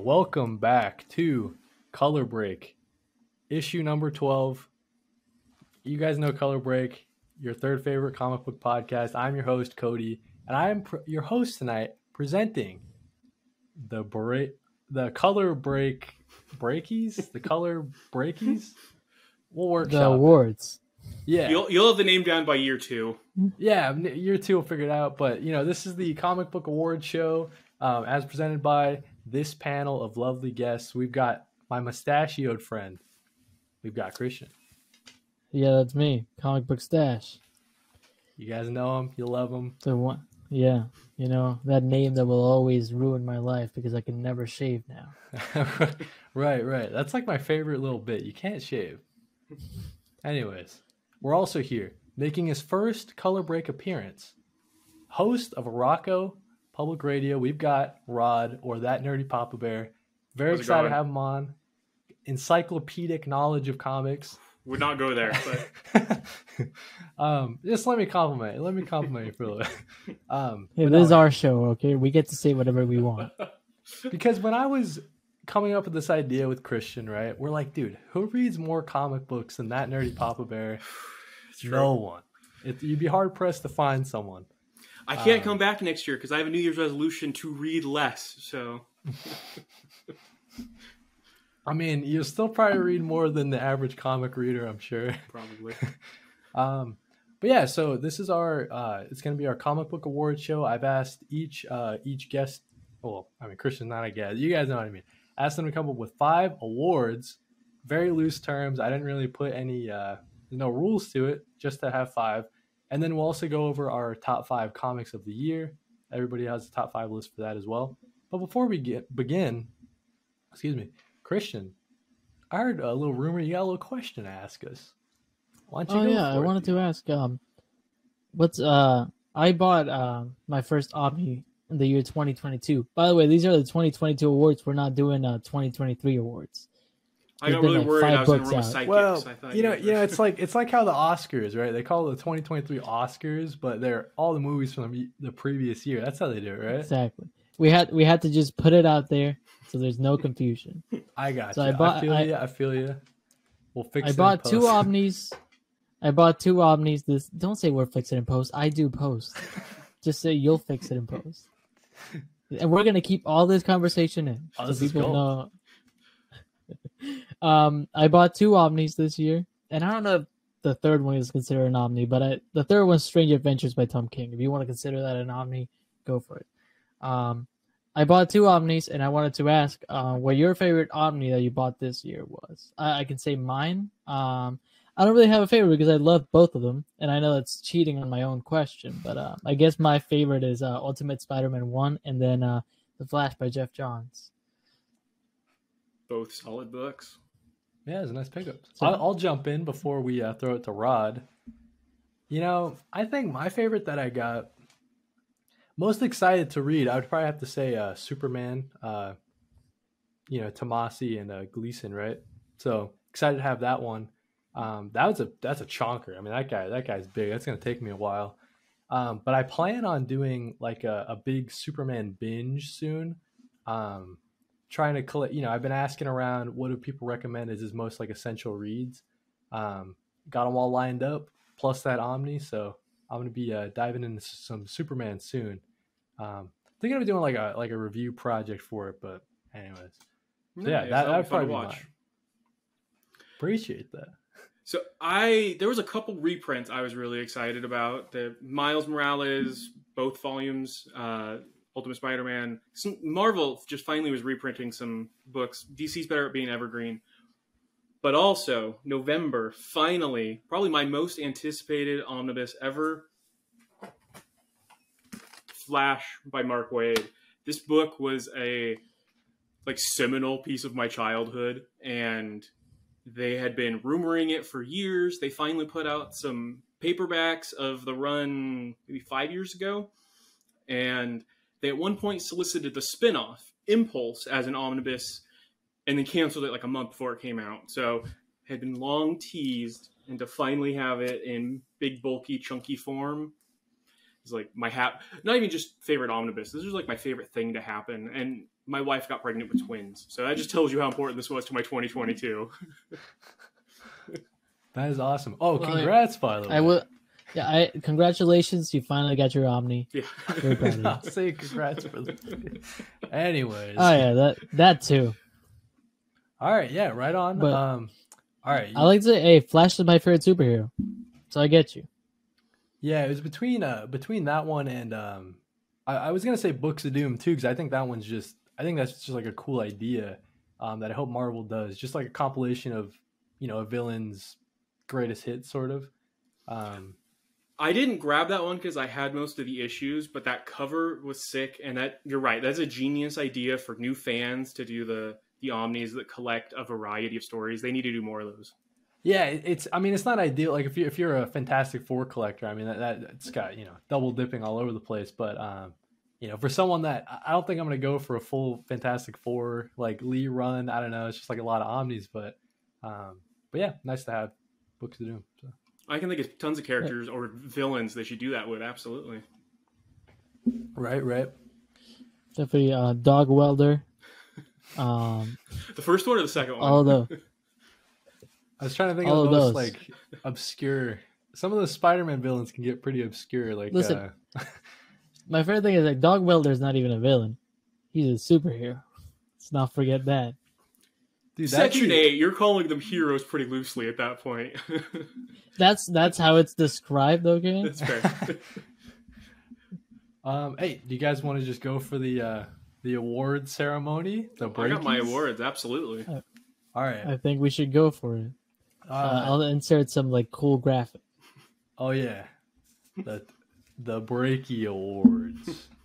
And welcome back to Color Break, issue number 12. You guys know Color Break, your third favorite comic book podcast. I'm your host, Kody, and I'm pr- your host tonight presenting the break, the Color Break Breakies, the Color Breakies. We'll workshop. The awards. Yeah. You'll you'll have the name down by year two. Yeah, year two will figure it out. But you know, this is the comic book award show, um, as presented by this panel of lovely guests. We've got my mustachioed friend. We've got Christian. Yeah, that's me. Comic book stache. You guys know him. You love him. The one. Yeah, you know that name that will always ruin my life because I can never shave now. right, right. That's like my favorite little bit. You can't shave. Anyways, we're also here making his first color break appearance. Host of Arakko Public Radio, we've got Rod or that nerdy Papa Bear. Very How's excited to have him on. Encyclopedic knowledge of comics. Would not go there, but um, just let me compliment. Let me compliment you for a little. bit. Um, Hey, this is our show, okay? We get to say whatever we want. because when I was coming up with this idea with Christian, right, we're like, dude, who reads more comic books than that nerdy Papa Bear? no one. It, you'd be hard pressed to find someone. I can't Um, come back next year because I have a New Year's resolution to read less. So I mean, you'll still probably read more than the average comic reader, I'm sure. probably. Um, but yeah, so this is our uh, it's gonna be our comic book award show. I've asked each uh, each guest, well, I mean Christian, not a guest. You guys know what I mean. Asked them to come up with five awards, very loose terms. I didn't really put any uh, no rules to it, just to have five. And then we'll also go over our top five comics of the year. Everybody has a top five list for that as well. But before we get begin, excuse me, Christian, I heard a little rumor you got a little question to ask us. Why don't you Oh go yeah, I it, wanted to ask. Um, what's uh? I bought uh my first Omni in the year 2022. By the way, these are the 2022 awards. We're not doing uh 2023 awards. I There's got really like, worried I was going to books room with out. psychics. Well, I thought you know, were- you know, it's like it's like how the Oscars, right? They call it the 2023 Oscars, but they're all the movies from the the previous year. That's how they do it, right? Exactly. We had we had to just put it out there so there's no confusion. I got So you. I I, feel I- you. I feel you. We'll fix. I it in bought two post. Omnis. I bought two Omnis. This don't say we're fixing in post. I do post. Just say you'll fix it in post. And we're gonna keep all this conversation in Oh, so this is people know. Um, I bought two Omnis this year, and I don't know if the third one is considered an Omni, but I, the third one's Strange Adventures by Tom King. If you want to consider that an Omni, go for it. Um, I bought two Omnis, and I wanted to ask uh, what your favorite Omni that you bought this year was. I, I can say mine. Um, I don't really have a favorite because I love both of them, and I know that's cheating on my own question. But uh, I guess my favorite is uh, Ultimate Spider-Man One, and then uh, The Flash by Geoff Johns. Both solid books. Yeah, it's a nice pickup. So- I'll, I'll jump in before we uh, throw it to Rod. You know, I think my favorite that I got, most excited to read, I would probably have to say uh, Superman. Uh, you know, Tomasi and uh, Gleason, right? So excited to have that one. Um, that was a that's a chonker. I mean, that guy that guy's big. That's gonna take me a while. Um, but I plan on doing like a, a big Superman binge soon. Um, trying to collect. You know, I've been asking around what do people recommend as his most like essential reads. Um, got them all lined up, plus that Omni. So I'm gonna be uh, diving into some Superman soon. Um, thinking of doing like a like a review project for it, but anyways, Yeah, that- Nice. That'll that'd fun to probably be watch. mine. appreciate that. So I there was a couple reprints I was really excited about. The Miles Morales, both volumes, uh, Ultimate Spider-Man. Some, Marvel just finally was reprinting some books. DC's better at being evergreen. But also November, finally, probably my most anticipated omnibus ever. Flash by Mark Waid. This book was a like seminal piece of my childhood and they had been rumoring it for years. They finally put out some paperbacks of the run maybe five years ago. And they at one point solicited the spin-off, Impulse, as an omnibus, and then canceled it like a month before it came out. So had been long teased, and to finally have it in big, bulky, chunky form is like my hat. Not even just favorite omnibus. This is like my favorite thing to happen. And my wife got pregnant with twins. So that just tells you how important this was to my 2022. That is awesome. Oh, Well, I- congrats, by the way. I will. Yeah, I congratulations. You finally got your Omni. Yeah. Very proud of you. I'll say congrats for the. Anyways. Oh yeah, that that too. All right. Yeah. Right on. But- um. All right. I like to say, hey, Flash is my favorite superhero, so I get you. Yeah, it was between uh between that one and um I, I was gonna say Books of Doom too because I think that one's just I think that's just like a cool idea um that I hope Marvel does just like a compilation of you know a villain's greatest hits sort of um I didn't grab that one because I had most of the issues, but that cover was sick. And that you're right, that's a genius idea for new fans to do the the omnis that collect a variety of stories. They need to do more of those. yeah it's I mean it's not ideal like if you if you're a Fantastic Four collector I mean that, that it's got you know double dipping all over the place but um you know for someone that I- I don't think I'm gonna go for a full Fantastic Four like Lee run I don't know it's just like a lot of omnis but um but yeah nice to have Books of Doom. so. I can think of tons of characters or villains they should do that with. Absolutely. Right, right. Definitely, uh, Dog Welder. Um, The first one or the second one? all the I was trying to think All of of the most those. like obscure. Some of the Spider-Man villains can get pretty obscure. Like, Listen. uh, my favorite thing is like Dog Welder is not even a villain; he's a superhero. Let's not forget that. Dude, that'd Section be- eight, you're calling them heroes pretty loosely at that point. That's that's how it's described. though, Okay. That's fair. Um, hey, do you guys want to just go for the uh the award ceremony? The I got my awards, absolutely. All right. I think we should go for it. Uh, Uh, I'll insert some like cool graphic. oh yeah, the the Breaky Awards.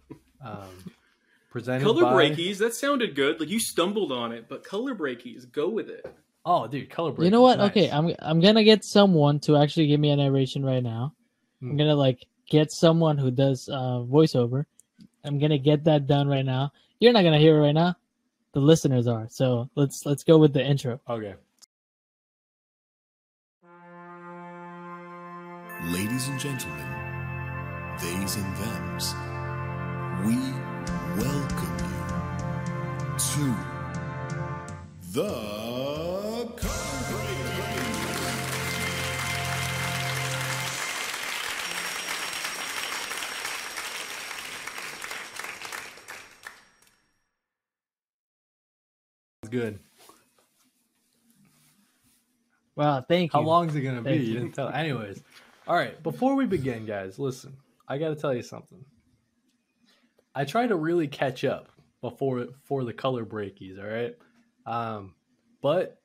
Um, presented Color by. breakies, that sounded good. Like you stumbled on it, but color breakies, go with it. Oh, dude, color breakies. You know what? nice. Okay, I'm I'm gonna get someone to actually give me a narration right now. I'm Hmm. gonna like get someone who does uh, voiceover. I'm gonna get that done right now. You're not gonna hear it right now. The listeners are. So let's let's go with the intro. Okay. Ladies and gentlemen, theys and thems, we welcome you to the Color It's good. Wow, thank you. How long is it gonna be? Thank You you. didn't tell. Anyways, all right. Before we begin, guys, listen. I got to tell you something. I try to really catch up before for the color breakies. All right, um, but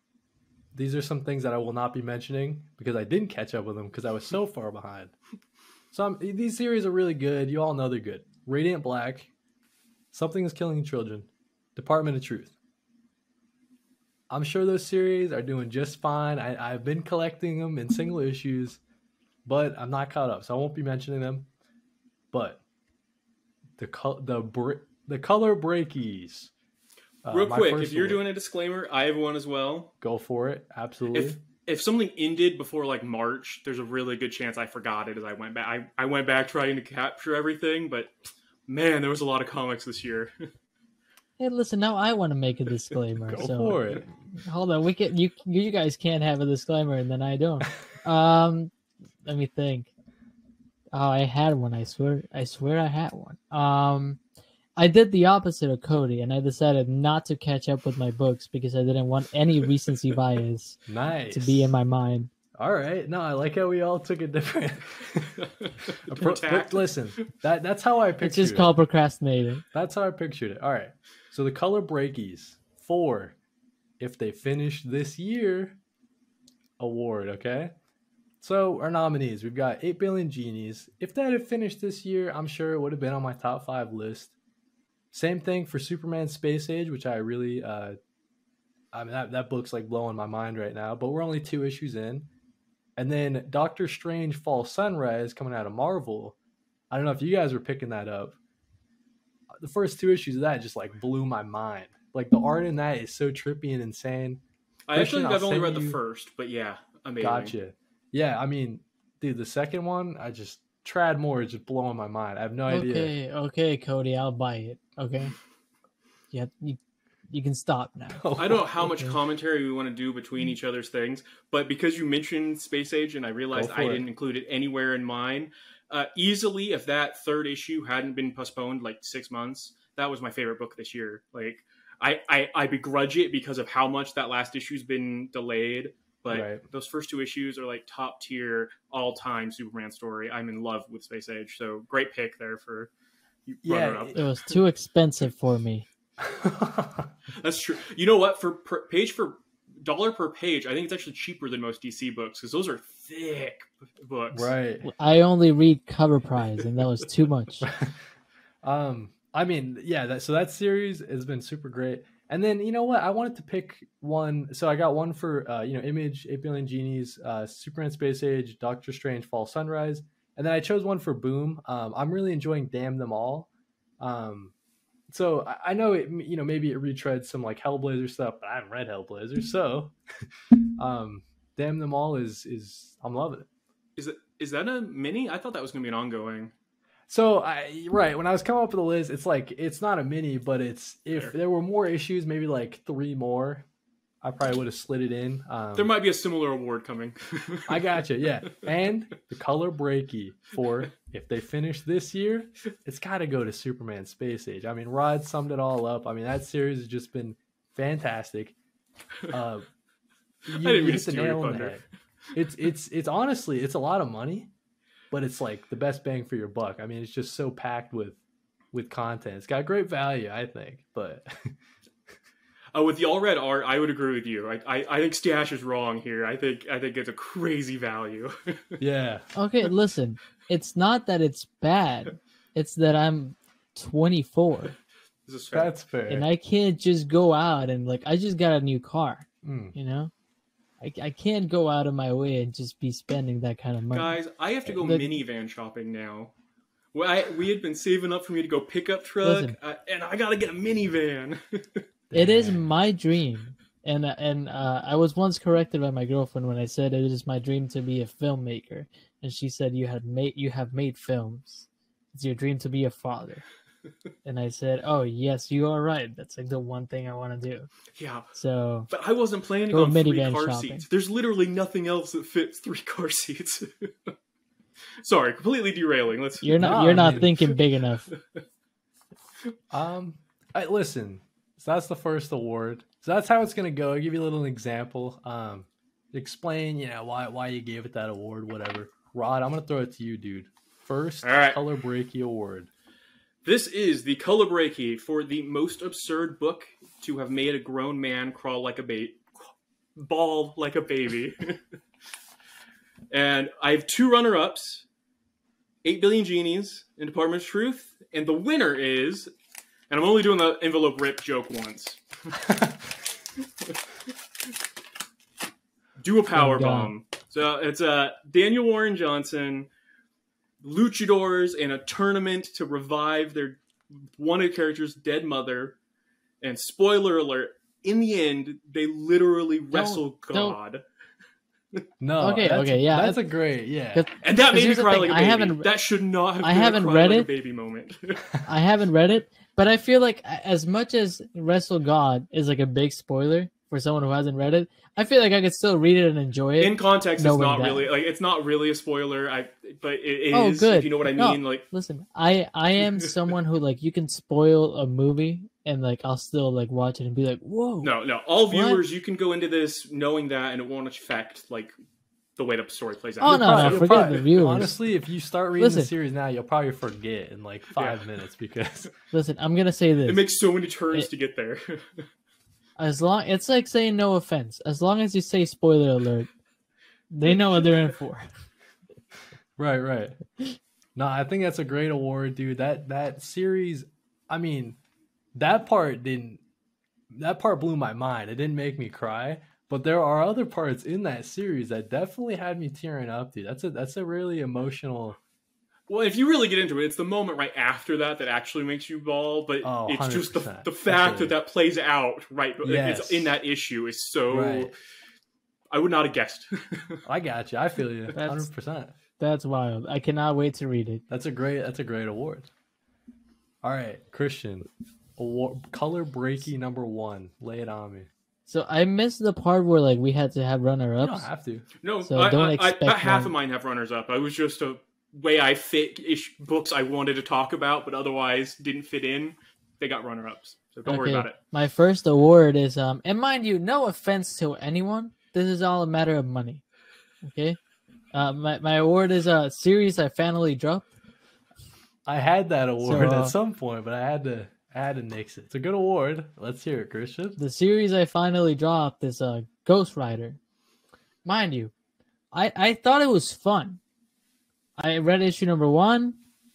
these are some things that I will not be mentioning because I didn't catch up with them because I was so far behind. So I'm, these series are really good. You all know they're good. Radiant Black, Something is Killing Children, Department of Truth. I'm sure those series are doing just fine. I, I've been collecting them in single issues, but I'm not caught up, so I won't be mentioning them. But the col- the br- the color breakies. uh, Real quick, if you're one. doing a disclaimer, I have one as well. go for it, absolutely. If if something ended before like March, there's a really good chance I forgot it as I went back. I, I went back trying to capture everything, but man, there was a lot of comics this year. Hey, listen. Now I want to make a disclaimer. go so for it. hold on. We can you you guys can't have a disclaimer and then I don't. Um, let me think. Oh, I had one. I swear. I swear I had one. Um, I did the opposite of Kody, and I decided not to catch up with my books because I didn't want any recency bias Nice to be in my mind. All right. No, I like how we all took a different. Pro- Tact. listen, that that's how I pictured It's just it. called procrastinating. That's how I pictured it. All right. So the color breakies four, if they finish this year award, okay? So our nominees, we've got 8 billion genies. If that had finished this year, I'm sure it would have been on my top 5 list. Same thing for Superman Space Age, which I really uh I mean that that book's like blowing my mind right now, but we're only 2 issues in. And then Doctor Strange Fall Sunrise coming out of Marvel. I don't know if you guys were picking that up the first two issues of that just like blew my mind. Like the art in that is so trippy and insane. I actually think I've only read you- the first, but yeah, amazing. Gotcha. Yeah, I mean, dude, the second one, I just Tradd Moore is just blowing my mind. I have no idea. Okay, okay, Kody, I'll buy it. Okay. Yeah, you, you can stop now. I don't know how much commentary we want to do between each other's things, but because you mentioned Space Age and I realized I it. didn't include it anywhere in mine, uh, easily if that third issue hadn't been postponed like six months, that was my favorite book this year. Like I, I, I begrudge it because of how much that last issue's been delayed. But Right. those first two issues are like top tier, all time Superman story. I'm in love with Space Age, so great pick there for you Yeah, runner up. It was too expensive for me. That's true. You know what? For per, page for dollar per page, I think it's actually cheaper than most DC books because those are thick books. right. I only read cover prize, and that was too much. Um, I mean, yeah. That, so that series has been super great. And then you know what? I wanted to pick one. So I got one for uh, you know Image, Eight Billion Genies, uh, Superman Space Age, Doctor Strange, Fall Sunrise, and then I chose one for Boom. Um, I'm really enjoying Damn Them All. Um, so I, know it. You know maybe it retreads some like Hellblazer stuff, but I haven't read Hellblazer, so um, Damn Them All is is I'm loving it. Is it is that a mini? I thought that was going to be an ongoing. So I right when I was coming up with the list, it's like it's not a mini, but it's if Fair. there were more issues, maybe like three more, I probably would have slid it in. Um, There might be a similar award coming. I got you, yeah. And the color breaky for if they finish this year, it's got to go to Superman Space Age. I mean, Rod summed it all up. I mean, that series has just been fantastic. Uh, you, didn't mean to the nail on the head. It's it's it's honestly it's a lot of money, but it's like the best bang for your buck. I mean, it's just so packed with with content. It's got great value, I think. But uh, with the all red art, I would agree with you. I, I I think Stash is wrong here. I think I think it's a crazy value. yeah, Okay, listen. It's not that it's bad. It's that I'm 24 this is fair. that's fair. and I can't just go out and like I just got a new car. Mm. You know, I, I can't go out of my way and just be spending that kind of money. Guys, I have to go The- minivan shopping now. Well, I, we had been saving up for me to go pickup truck, Listen. uh, and I gotta get a minivan. It is my dream, and and uh, I was once corrected by my girlfriend when I said it is my dream to be a filmmaker, and she said you had made you have made films. It's your dream to be a father, and I said, oh yes, you are right. That's like the one thing I want to do. yeah, So but I wasn't planning on three minivan car shopping. seats. There's literally nothing else that fits three car seats. Sorry, completely derailing. Let's. you're not No, you're not mean- thinking big enough. Um, I, listen. So that's the first award. So that's how it's gonna go. I'll give you a little example. Um, explain, you know, why why you gave it that award, whatever. Rod, I'm gonna throw it to you, dude. First All right. color breaky award. This is the color breaky for the most absurd book to have made a grown man crawl like a baby, bawl like a baby. and I have two runner-ups: Eight Billion Genies in Department of Truth, and the winner is. And I'm only doing the envelope rip joke once. Do a power bomb. So it's uh, Daniel Warren Johnson, luchadors in a tournament to revive their one of the characters' dead mother. And spoiler alert: in the end, they literally wrestle don't- God, No. Okay, okay, yeah, That's a great, Yeah. and that made me cry thing, like a I baby. haven't- that should not have. I been a haven't cry read like it. baby moment. I haven't read it, but I feel like as much as Wrestle God is like a big spoiler for someone who hasn't read it, I feel like I could still read it and enjoy it. in context, it's not that. really like it's not really a spoiler. I but it oh, is. Oh, good. If you know what I No. mean, like Listen, I I am someone who like you can spoil a movie and like I'll still like watch it and be like, whoa. no, no. All What? viewers, you can go into this knowing that, and it won't affect like the way the story plays out. Oh, You'll no, probably- no, forget probably- the viewers. Honestly, if you start reading the series now, you'll probably forget in like five Yeah. minutes because Listen, I'm gonna say this. It makes so many turns It- to get there. as long it's like saying no offense. As long as you say spoiler alert, they know what they're in for. Right, right. No, I think that's a great award, dude. That that series, I mean, that part didn't that part blew my mind. It didn't make me cry, but there are other parts in that series that definitely had me tearing up, dude. That's a that's a really emotional well, if you really get into it, it's the moment right after that that actually makes you bawl. But Oh, it's just the the fact Okay. that that plays out right. like, Yes. it's in that issue is so. right. I would not have guessed. I got you. I feel you. Hundred percent. That's wild. I cannot wait to read it. That's a great that's a great award. All right, Christian. award, color breaky number one. Lay it on me. So I missed the part where like we had to have runner You don't have to. No, So I, don't I, I, expect about half one. of mine have runners up. I was just a way I fit ish books I wanted to talk about, but otherwise didn't fit in. They got runner ups, so don't worry about it. My first award is um, and mind you, no offense to anyone. This is all a matter of money. Okay. Uh, my my award is a series I finally dropped. I had that award uh, at some point, but I had to I had to nix it. It's a good award. Let's hear it, Christian. The series I finally dropped is uh, Ghost Rider. Mind you, I I thought it was fun. I read issue number one,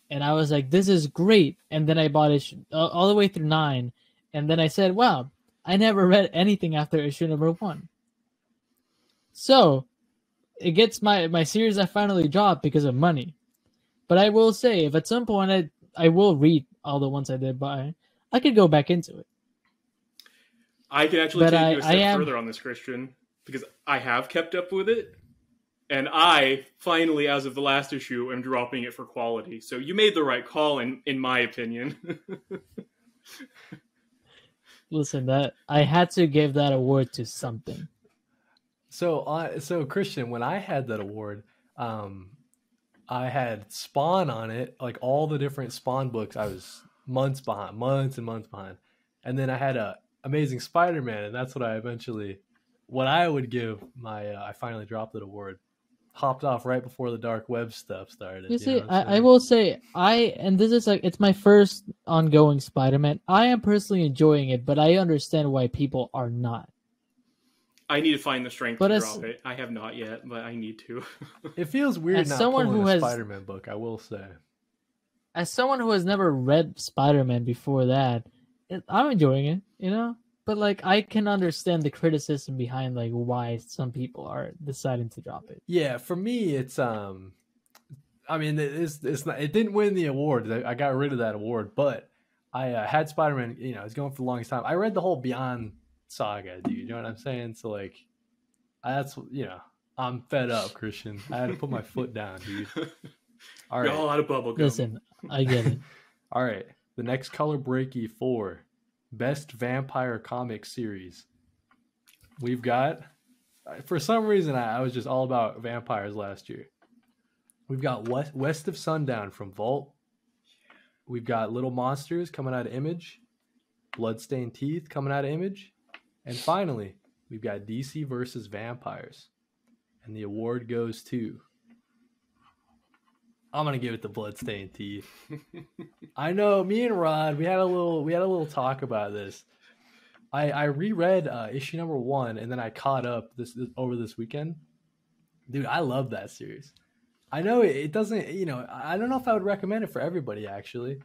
and I was like, "This is great." And then I bought issue uh, all the way through nine, and then I said, "Wow, I never read anything after issue number one." So, it gets my my series I finally dropped because of money. But I will say, if at some point I I will read all the ones I did buy, I could go back into it. I can actually But take I- you a step am- further on this, Christian, because I have kept up with it, and I finally, as of the last issue, am dropping it for quality. So you made the right call, in in my opinion. Listen, that I had to give that award to something. So, uh, so Christian, when I had that award, um, I had Spawn on it, like all the different Spawn books. I was months behind, months and months behind, and then I had a Amazing Spider-Man, and that's what I eventually, what I would give my. Uh, I finally dropped it award. Hopped off right before the dark web stuff started. You see, I'm I, I will say I and this is like it's my first ongoing Spider-Man. I am personally enjoying it, but I understand why people are not. I need to find the strength But to as- drop it. I have not yet, but I need to. It feels weird As not someone who a has- Spider-Man book. I will say. As someone who has never read Spider-Man before that, it, I'm enjoying it, you know. But like, I can understand the criticism behind like why some people are deciding to drop it. Yeah, for me, it's um, I mean, it's it's not. It didn't win the award. I I got rid of that award, but I uh, had Spider Man. You know, it's going for the longest time. I read the whole Beyond saga, dude. You know what I'm saying? So like, that's you know, I'm fed up, Christian. I had to put my foot down, dude. All You're all right, out of bubble gum. Listen, I get it. all right. The next color breaky for best vampire comic series. We've got, for some reason, I, I was just all about vampires last year. We've got West, West of Sundown from Vault. We've got Little Monsters coming out of Image. Bloodstained Teeth coming out of Image. And finally, we've got DC versus Vampires. And the award goes to. I'm gonna give it the Bloodstained Teeth. I know me and Rod, we had a little we had a little talk about this. I I reread uh, issue number one and then I caught up this, this over this weekend. Dude, I love that series. I know it, it doesn't, you know, I I don't know if I would recommend it for everybody actually.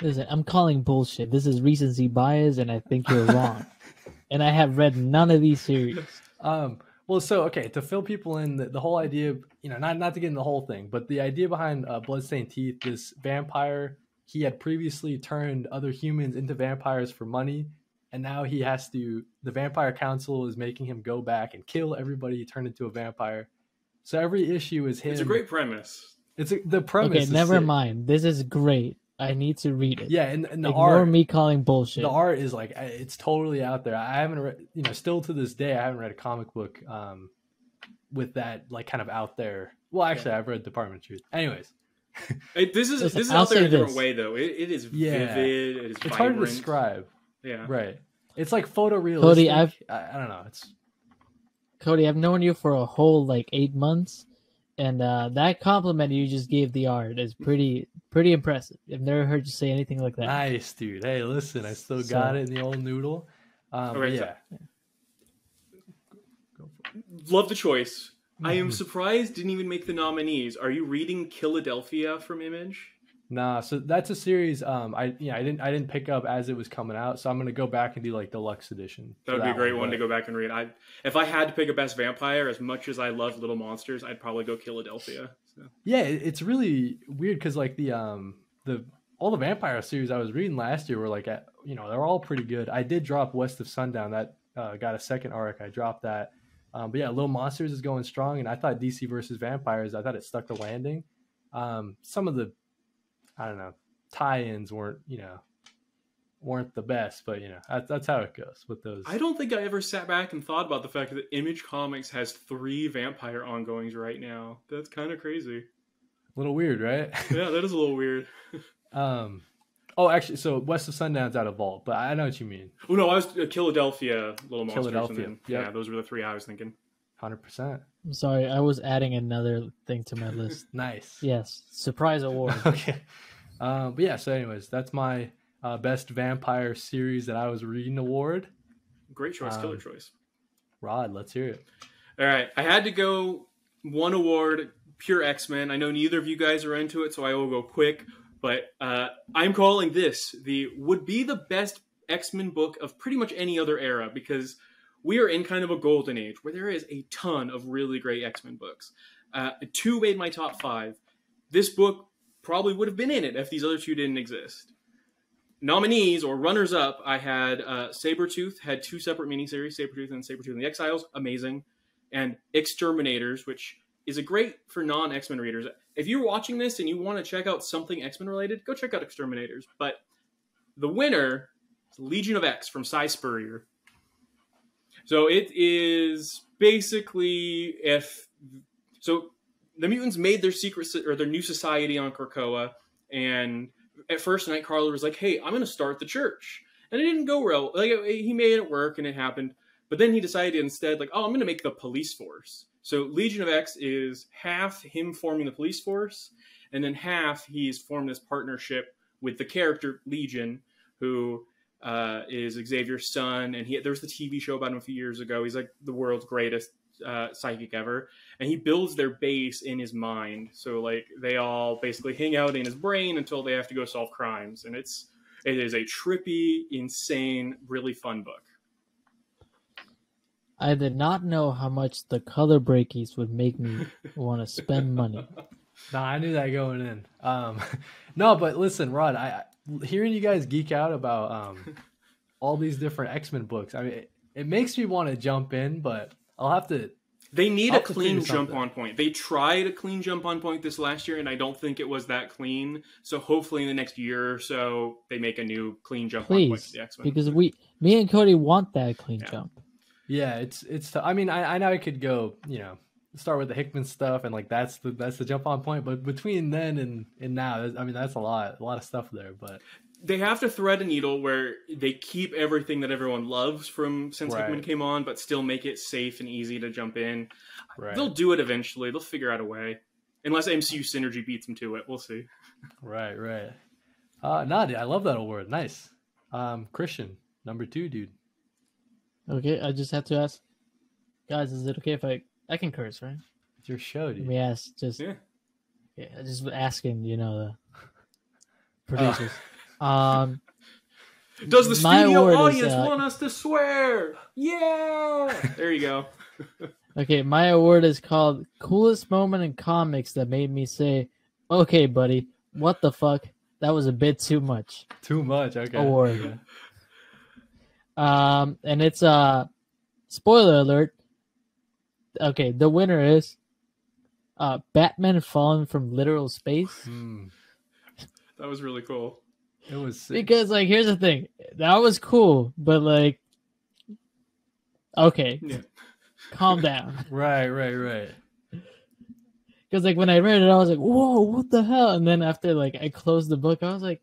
Listen, I'm calling bullshit. This is recency bias, and I think you're wrong. and I have read none of these series. Um, well, so okay, to fill people in, the, the whole idea, you know, not not to get in the whole thing, but the idea behind uh, Bloodstained Teeth, this vampire, he had previously turned other humans into vampires for money, and now he has to. The Vampire Council is making him go back and kill everybody turned into a vampire. So every issue is him. It's a great premise. It's a, the premise. Okay, is never sick. mind. This is great. I need to read it. Yeah, and, and the Ignore art, me calling bullshit. the art is like uh, it's totally out there. I haven't read, you know, still to this day, I haven't read a comic book um, with that like kind of out there. Well, actually, I've read Department of Truth. Anyways, It, this is Listen, this is I'll out there in a different way, though. It, it is Yeah. vivid. It is it's hard to describe, Yeah. right? It's like photorealistic. Kody, I've- I, I don't know. It's Kody, I've known you for a whole like eight months, and uh, that compliment you just gave the art is pretty pretty impressive. I've never heard you say anything like that. nice, dude. Hey, listen, I still So- got it in the old noodle. Um, but Okay, so- yeah, Love the choice. I Mm-hmm. am surprised didn't even make the nominees. Are you reading Killadelphia from Image? Nah. So that's a series. Um, I yeah, I didn't I didn't pick up as it was coming out, so I'm gonna go back and do like the deluxe edition. That would be a great one but- to go back and read. I if I had to pick a best vampire, as much as I love Little Monsters, I'd probably go Killadelphia. So. Yeah, it's really weird because like the um the all the vampire series I was reading last year were like at, you know they're all pretty good. I did drop West of Sundown that uh, got a second arc. I dropped that, um, but yeah, Little Monsters is going strong, and I thought DC versus Vampires. I thought it stuck the landing. Um, some of the I don't know tie-ins weren't you know weren't the best, but you know that's that's how it goes with those. I don't think I ever sat back and thought about the fact that Image Comics has three vampire ongoings right now. That's kind of crazy. A little weird, right? Yeah, that is a little weird. um, oh, actually, so West of Sundown's out of Vault, but I know what you mean. Oh no, I was uh, Killadelphia, Little Monsters. Killadelphia, and then- yep. Yeah, those were the three I was thinking. Hundred percent. I'm sorry, I was adding another thing to my list. Nice. Yes, surprise award. okay. Um, but yeah. So, anyways, that's my uh, best vampire series that I was reading award. Great choice, killer Um, choice. Rod, let's hear it. All right, I had to go one award, pure X Men. I know neither of you guys are into it, so I will go quick. But uh, I'm calling this the would be the best X Men book of pretty much any other era because we are in kind of a golden age where there is a ton of really great X Men books. Uh, two made my top five. This book probably would have been in it if these other two didn't exist. Nominees or runners up, I had uh, Sabretooth, had two separate miniseries, Sabretooth and Sabretooth and the Exiles, amazing and X-Terminators, which is a great for non X Men readers. If you're watching this and you want to check out something X Men related, go check out X-Terminators. But the winner Legion of X from Si Spurrier. So it is basically if so the mutants made their secret or their new society on Krakoa, and at first Nightcrawler was like, "Hey, I'm going to start the church," and it didn't go well. Like he made it work and it happened, but then he decided instead, like, "Oh, I'm going to make the police force." So Legion of X is half him forming the police force, and then half he's formed this partnership with the character Legion, who uh, is Xavier's son, and he there was the TV show about him a few years ago. He's like the world's greatest uh, psychic ever, and he builds their base in his mind. So like they all basically hang out in his brain until they have to go solve crimes, and it's it is a trippy, insane, really fun book. I did not know how much the color breakies would make me want to spend money. No, I knew that going in. Um, no, but listen, Rod, I I- hearing you guys geek out about um, all these different X Men books. I mean, it, it makes me want to jump in, but I'll have to. They need I'll a clean jump on point. They tried a clean jump on point this last year, and I don't think it was that clean. So hopefully, in the next year or so, they make a new clean jump on point Please, for the X Men. because we, me and Kody want that clean Yeah. jump. Yeah, it's it's. I mean, I, I know I could go. You know, start with the Hickman stuff, and like that's the that's the jump on point. But between then and and now, I mean, that's a lot, a lot of stuff there. But they have to thread a needle where they keep everything that everyone loves from since Right. Hickman came on, but still make it safe and easy to jump in. right, They'll do it eventually. They'll figure out a way. Unless MCU synergy beats them to it, we'll see. right, right. Uh, nah, I love that award. Nice. Um, Christian, number two, dude. Okay, I just have to ask, guys, is it okay if I I can curse, right? It's your show, Let dude. me ask, just Yeah. yeah, just asking, you know, the producers. Um, Does the My studio award is, audience uh, want us to swear? Yeah. there you go. okay, my award is called coolest moment in comics that made me say, "Okay, buddy, what the fuck? That was a bit too much." Too much. Okay. award. Um, and it's uh, spoiler alert. Okay, the winner is uh, Batman falling from literal space. Hmm. That was really cool. It was sick. Because like, here's the thing, that was cool, but like, okay, Yeah. calm down. right, right, right. Because like when I read it, I was like, whoa, what the hell? And then after like I closed the book, I was like,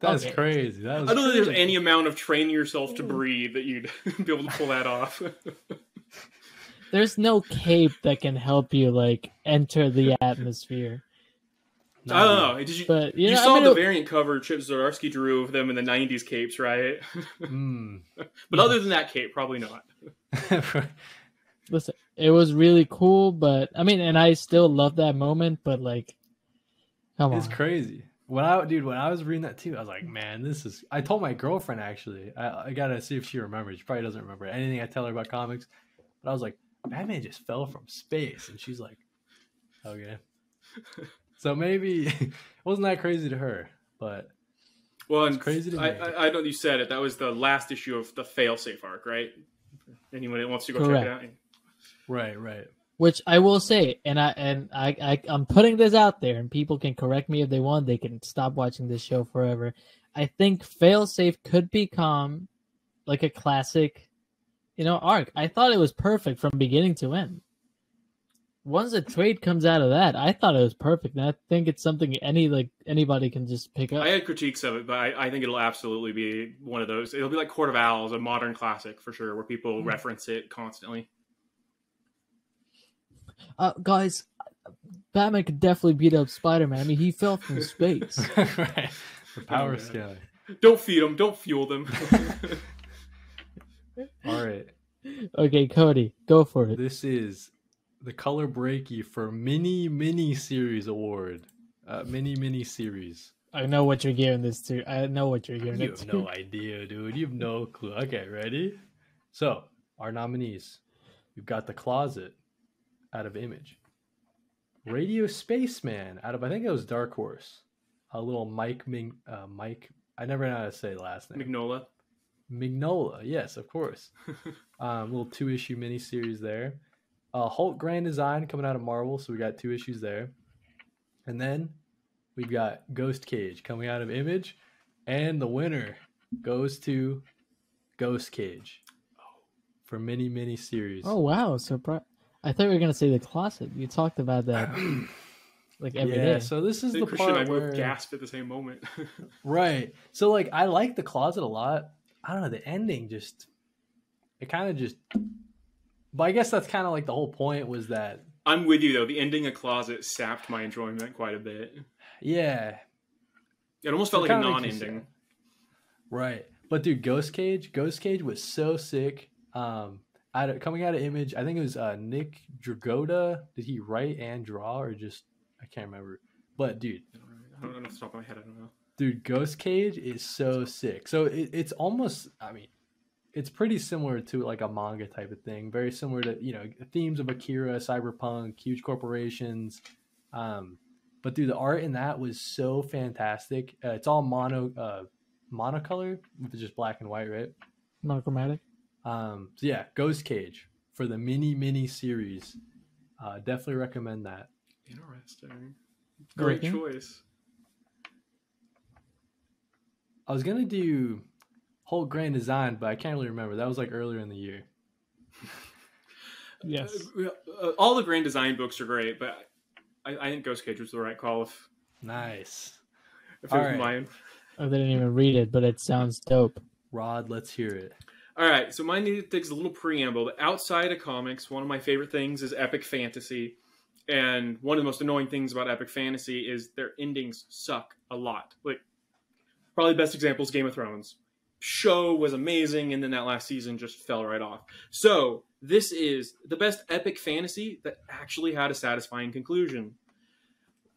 That's Okay. crazy. That was I don't think there's any amount of training yourself to breathe that you'd be able to pull that off. there's no cape that can help you like enter the atmosphere. No, I don't know. Did you? But you, You, know, I saw mean, the it- variant cover Chip Zdarsky drew of them in the '90s capes, right? Mm. but other than that cape, probably not. listen, it was really cool, but I mean, and I still love that moment, but like, come it's on, crazy. When I, dude, when I was reading that too, I was like, man, this is. I told my girlfriend actually. I, I gotta see if she remembers. She probably doesn't remember anything I tell her about comics. But I was like, Batman just fell from space, and she's like, okay. so maybe it wasn't that crazy to her, but Well, It's crazy to I, me. I, I know you said it. That was the last issue of the failsafe arc, right? Anyone that wants to go check it out. right, right. which I will say, and I and I, I I'm putting this out there, and people can correct me if they want. They can stop watching this show forever. I think Failsafe could become like a classic, you know, arc. I thought it was perfect from beginning to end. Once a trade comes out of that, I thought it was perfect, and I think it's something any like anybody can just pick up. I had critiques of it, but I, I think it'll absolutely be one of those. It'll be like Court of Owls, a modern classic for sure, where people Mm. reference it constantly. Uh, guys, Batman could definitely beat up Spider Man. I mean, he fell from space. right. The power man. scaling. Don't feed them. Don't fuel them. All right. okay, Kody, go for it. This is the color breaky for mini mini series award. Uh, mini mini series. I know what you're giving this to. I know what you're giving this to. You have to. no idea, dude. You have no clue. Okay, ready? So, our nominees. We've got The Closet out of Image. Radio Spaceman out of I think it was Dark Horse. A little Mike Ming uh, Mike I never know how to say the last name. Magnola. Mignola, yes, of course. um, little two issue miniseries there. Uh, Hulk Grand Design coming out of Marvel, so we got two issues there. And then we've got Ghost Cage coming out of Image, and the winner goes to Ghost Cage for mini mini series. Oh wow, surprise! I thought you were gonna say the closet. You talked about that like every day. yeah. So this is I the think Christian and part I both where gasped at the same moment. right. So like I like the closet a lot. I don't know the ending just it kind of just. But I guess that's kind of like the whole point was that I'm with you though. The ending of Closet sapped my enjoyment quite a bit. yeah It almost felt It like a kinda makes you non-ending. Right. But dude, Ghost Cage, Ghost Cage was so sick. Um out of, coming out of image, I think it was uh Nick Dragotta. Did he write and draw or just I can't remember. But dude, I don't know off the top of my head. I don't know. Dude, Ghost Cage is so sick. So it, it's almost I mean, it's pretty similar to like a manga type of thing. Very similar to, you know, themes of Akira, cyberpunk, huge corporations. Um but dude, the art in that was so fantastic. Uh, it's all mono uh monocolor with just black and white, right? Monochromatic. Um, so yeah, Ghost Cage for the mini mini series. Uh, definitely recommend that. Interesting. Great Okay. choice. I was gonna do Hulk Grand Design, but I can't really remember. That was like earlier in the year. Yes. Uh, uh, all the grand design books are great, but I, I think Ghost Cage was the right call if, Nice, if it was All right. mine. I didn't even read it, but it sounds dope. Rod. Let's hear it. All right, so mine needed takes a little preamble. But outside of comics, one of my favorite things is epic fantasy, and one of the most annoying things about epic fantasy is their endings suck a lot. Like, probably best example is Game of Thrones. Show was amazing, and then that last season just fell right off. So this is the best epic fantasy that actually had a satisfying conclusion.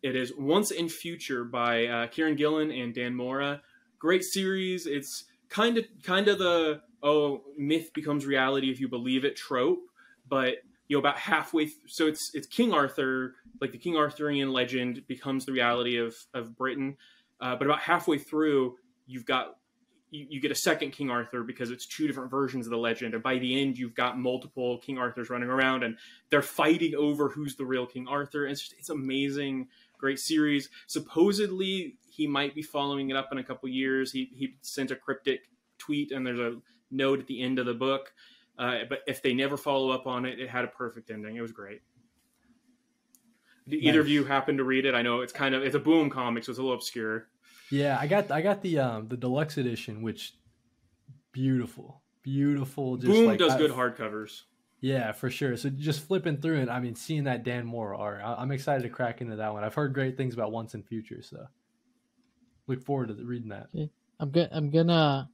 It is Once and Future by uh, Kieron Gillen and Dan Mora. Great series. It's kind of kind of the oh myth becomes reality if you believe it trope, but you know about halfway. Th- so it's it's King Arthur, like the King Arthurian legend becomes the reality of of Britain, uh, but about halfway through, you've got you, you get a second King Arthur because it's two different versions of the legend, and by the end, you've got multiple King Arthurs running around, and they're fighting over who's the real King Arthur. It's just, it's amazing, great series. Supposedly, he might be following it up in a couple years. He he sent a cryptic tweet, and there's a note at the end of the book. Uh, but if they never follow up on it, it had a perfect ending. It was great. Did either of you happen to read it? I know it's kind of it's a boom comic, so it's a little obscure. Yeah, I got I got the um the deluxe edition, which beautiful, beautiful. Just boom like, does I- good hardcovers. Yeah, for sure. So just flipping through it, I mean, seeing that Dan Mora art, I- I'm excited to crack into that one. I've heard great things about Once and Future, so look forward to reading that. I'm gonna, I'm gonna,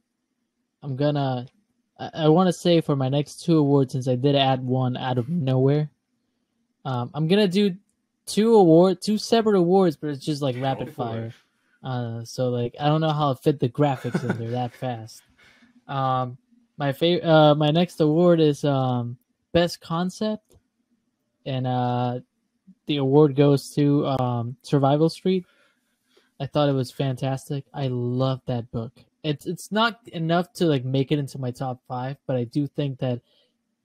I'm gonna. I, I want to say for my next two awards, since I did add one out of nowhere, um, I'm gonna do two award, two separate awards, but it's just like rapid Go fire. Uh, so like I don't know how to fit the graphics in there that fast. Um, my favorite, uh, my next award is um best concept, and uh, the award goes to um Survival Street. I thought it was fantastic. I love that book. It's it's not enough to like make it into my top five, but I do think that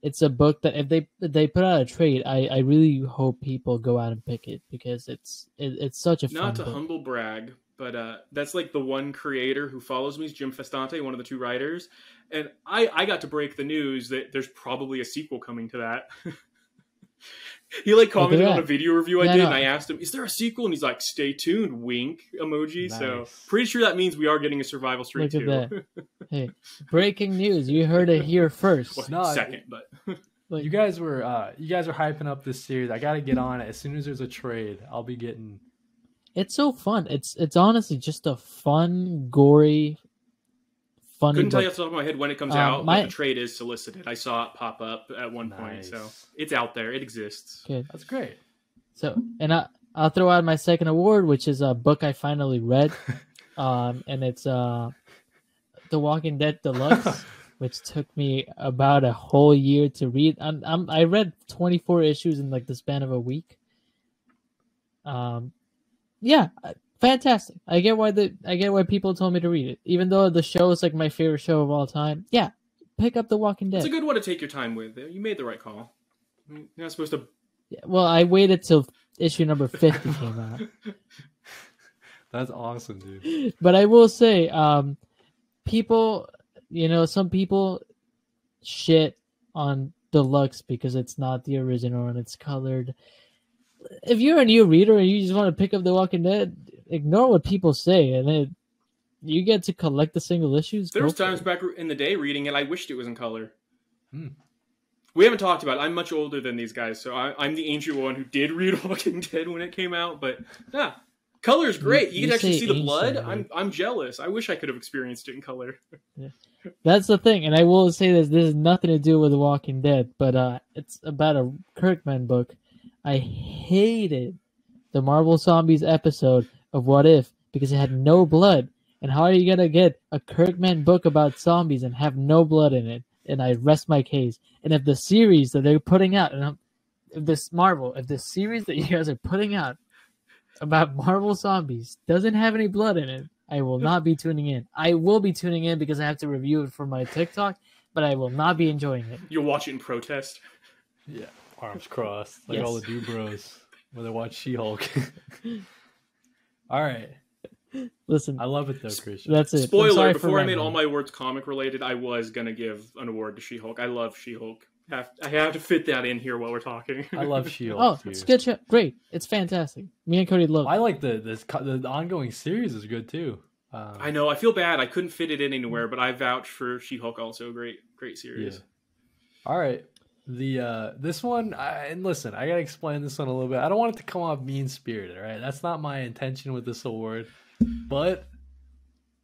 it's a book that if they if they put out a trade, I, I really hope people go out and pick it because it's it, it's such a fun Not to book. humble brag, but uh, that's like the one creator who follows me is Jim Festante, one of the two writers, and I I got to break the news that there's probably a sequel coming to that. he like commented on a video review I Yeah, did, no. and I asked him, "Is there a sequel?" And he's like, "Stay tuned." Wink emoji. So pretty sure that means we are getting a Survival Street Look at too. Hey, breaking news! You heard it here first. Well, No, second, but Like, You guys were uh you guys are hyping up this series. I gotta get on it. As soon as there's a trade, I'll be getting it's so fun. It's it's honestly just a fun, gory, funny. couldn't tell you off the top of my head when it comes Um, out. my- but the trade is solicited. I saw it pop up at one point, so it's out there. It exists. Okay, That's great. so and I I'll throw out my second award, which is a book I finally read, um, and it's uh, The Walking Dead Deluxe, which took me about a whole year to read. I'm, I'm I read 24 issues in like the span of a week. Um, yeah, fantastic. I get why the I get why people told me to read it, even though the show is like my favorite show of all time. Yeah, pick up The Walking Dead. It's a good one to take your time with. You made the right call. You're not supposed to. Yeah, well, I waited till issue number 50 came out. That's awesome, dude. but I will say, um, people, you know, some people shit on deluxe because it's not the original and it's colored. If you're a new reader and you just want to pick up The Walking Dead, ignore what people say, and it, you get to collect the single issues. There was times it. back in the day reading it, I wished it was in color. Hmm. We haven't talked about. it. I'm much older than these guys, so I, I'm the ancient one who did read Walking Dead when it came out. But yeah, color is great. You, You- can actually see the ancient, blood. but- I'm I'm jealous. I wish I could have experienced it in color. Yeah. That's the thing, and I will say this: this has nothing to do with The Walking Dead, but uh, it's about a Kirkman book. I hated the Marvel Zombies episode of What If because it had no blood. And how are you gonna get a Kirkman book about zombies and have no blood in it? And I rest my case. And if the series that they're putting out, and I'm, if this Marvel, if the series that you guys are putting out about Marvel zombies doesn't have any blood in it, I will not be tuning in. I will be tuning in because I have to review it for my TikTok, but I will not be enjoying it. You'll watch it in protest. Yeah. Arms crossed. Like Yes. all the do bros when they watch She Hulk. all right. Listen, I love it though, Christian. that's it. Spoiler: for Before I made rambling. all my words comic related, I was gonna give an award to She-Hulk. I love She-Hulk. Have, I have to fit that in here while we're talking. I love She Hulk. Oh, too. it's a good show. Great. It's fantastic. Me and Kody love it. I like the this the, the ongoing series is good too. Um, I know. I feel bad. I couldn't fit it in anywhere, but I vouch for She-Hulk. Also, great, great Yeah. series. All right. The uh this one I, and listen, I gotta explain this one a little bit. I don't want it to come off mean spirited, right That's not my intention with this award. But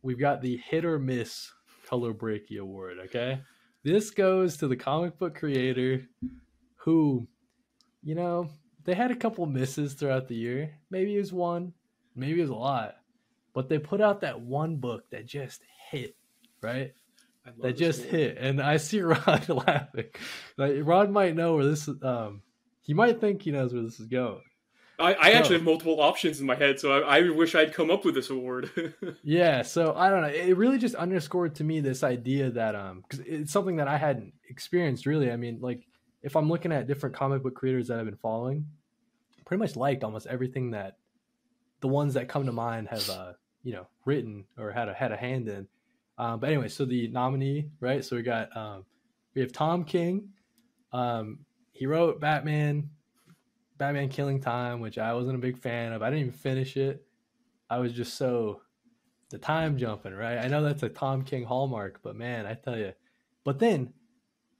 we've got the hit or miss color breaky award, okay? This goes to the comic book creator who, you know, they had a couple misses throughout the year. Maybe it was one, maybe it was a lot. But they put out that one book that just hit, right? That just award. hit and i see rod laughing like rod might know where this is um he might think he knows where this is going I, I actually have multiple options in my head, so I, I wish I'd come up with this award. yeah so i don't know it really just underscored to me this idea that um because it's something that i hadn't experienced really i mean like if i'm looking at different comic book creators that i've been following pretty much liked almost everything that the ones that come to mind have uh you know written or had a had a hand in um but anyway so the nominee right? So we got um we have tom king. Um he wrote batman batman killing time which i wasn't a big fan of. I didn't even finish it. I was just so the time jumping right? I know that's a tom king hallmark but man i tell you but then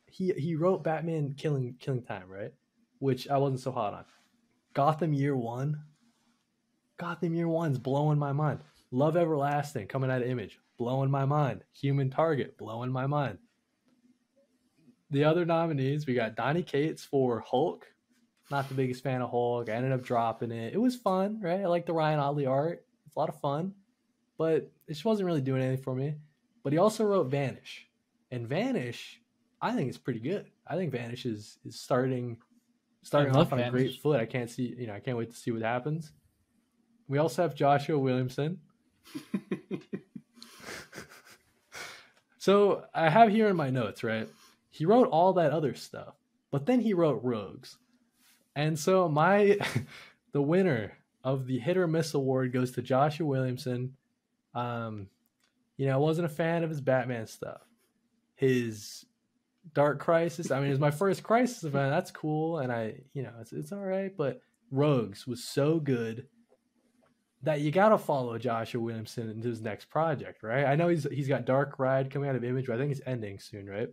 he he wrote batman killing killing time right? Which i wasn't so hot on. Gotham year one. Gotham year one's blowing my mind. Love everlasting coming out of image blowing my mind. Human target blowing my mind. The other nominees we got donny cates for hulk. Not the biggest fan of hulk. I ended up dropping it. It was fun right? I like the ryan ottley art. It's a lot of fun but it just wasn't really doing anything for me. But he also wrote vanish. And vanish i think it's pretty good. I think vanish is is starting starting off on a great foot. I can't see you know i can't wait to see what happens. We also have joshua williamson so I have here in my notes, right? He wrote all that other stuff, but then he wrote Rogues. And so my the winner of the hit or miss award goes to Joshua Williamson. Um, you know, I wasn't a fan of his Batman stuff. His Dark Crisis, I mean, it was my first Crisis event. That's cool, and I, you know, it's it's all right. But Rogues was so good that you got to follow Joshua Williamson into his next project, right? I know he's he's got Dark Ride coming out of Image, but I think it's ending soon, right?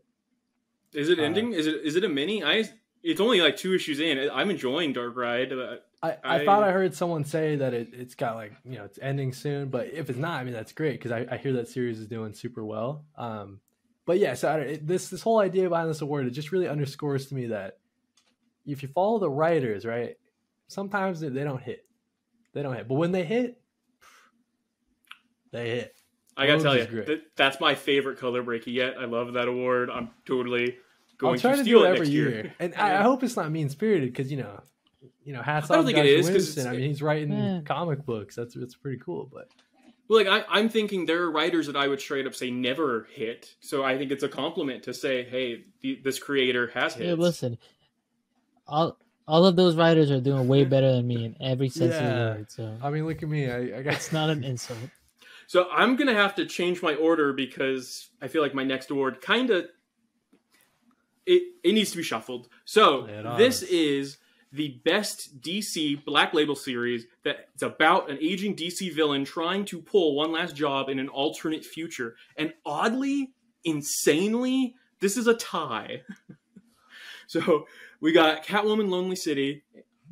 Is it Uh, ending? is it is it a mini? I it's only like two issues in. I'm enjoying Dark Ride. Uh, I, I, I- thought I heard someone say that it, it's got like you know it's ending soon, but if it's not, I mean that's great because I, I hear that series is doing super well. Um, but yeah, so I don't, it, this this whole idea behind this award it just really underscores to me that if you follow the writers, right, sometimes they don't hit, they don't hit, but when they hit, they hit. I gotta Rogues tell you, is great. that's my favorite color breaky yet. I love that award. I'm totally going I'll try to to steal do it it every year, year. and I, I hope it's not mean spirited because you know, you know, hats I don't off think to it Josh is, 'cause Williamson. I mean, he's writing Yeah. comic books. That's it's pretty cool, but. Well, like I, I'm thinking there are writers that I would straight up say never hit. So I think it's a compliment to say, hey, the, this creator has hits. Hey, listen, all all of those writers are doing way better than me in every sense of the word. So I mean, look at me. I, I got it's not an insult. So I'm gonna have to change my order because I feel like my next award kind of it it needs to be shuffled. So Lay it on this is the best DC Black Label series that's about an aging DC villain trying to pull one last job in an alternate future. And oddly, insanely, this is a tie. so we got Catwoman Lonely City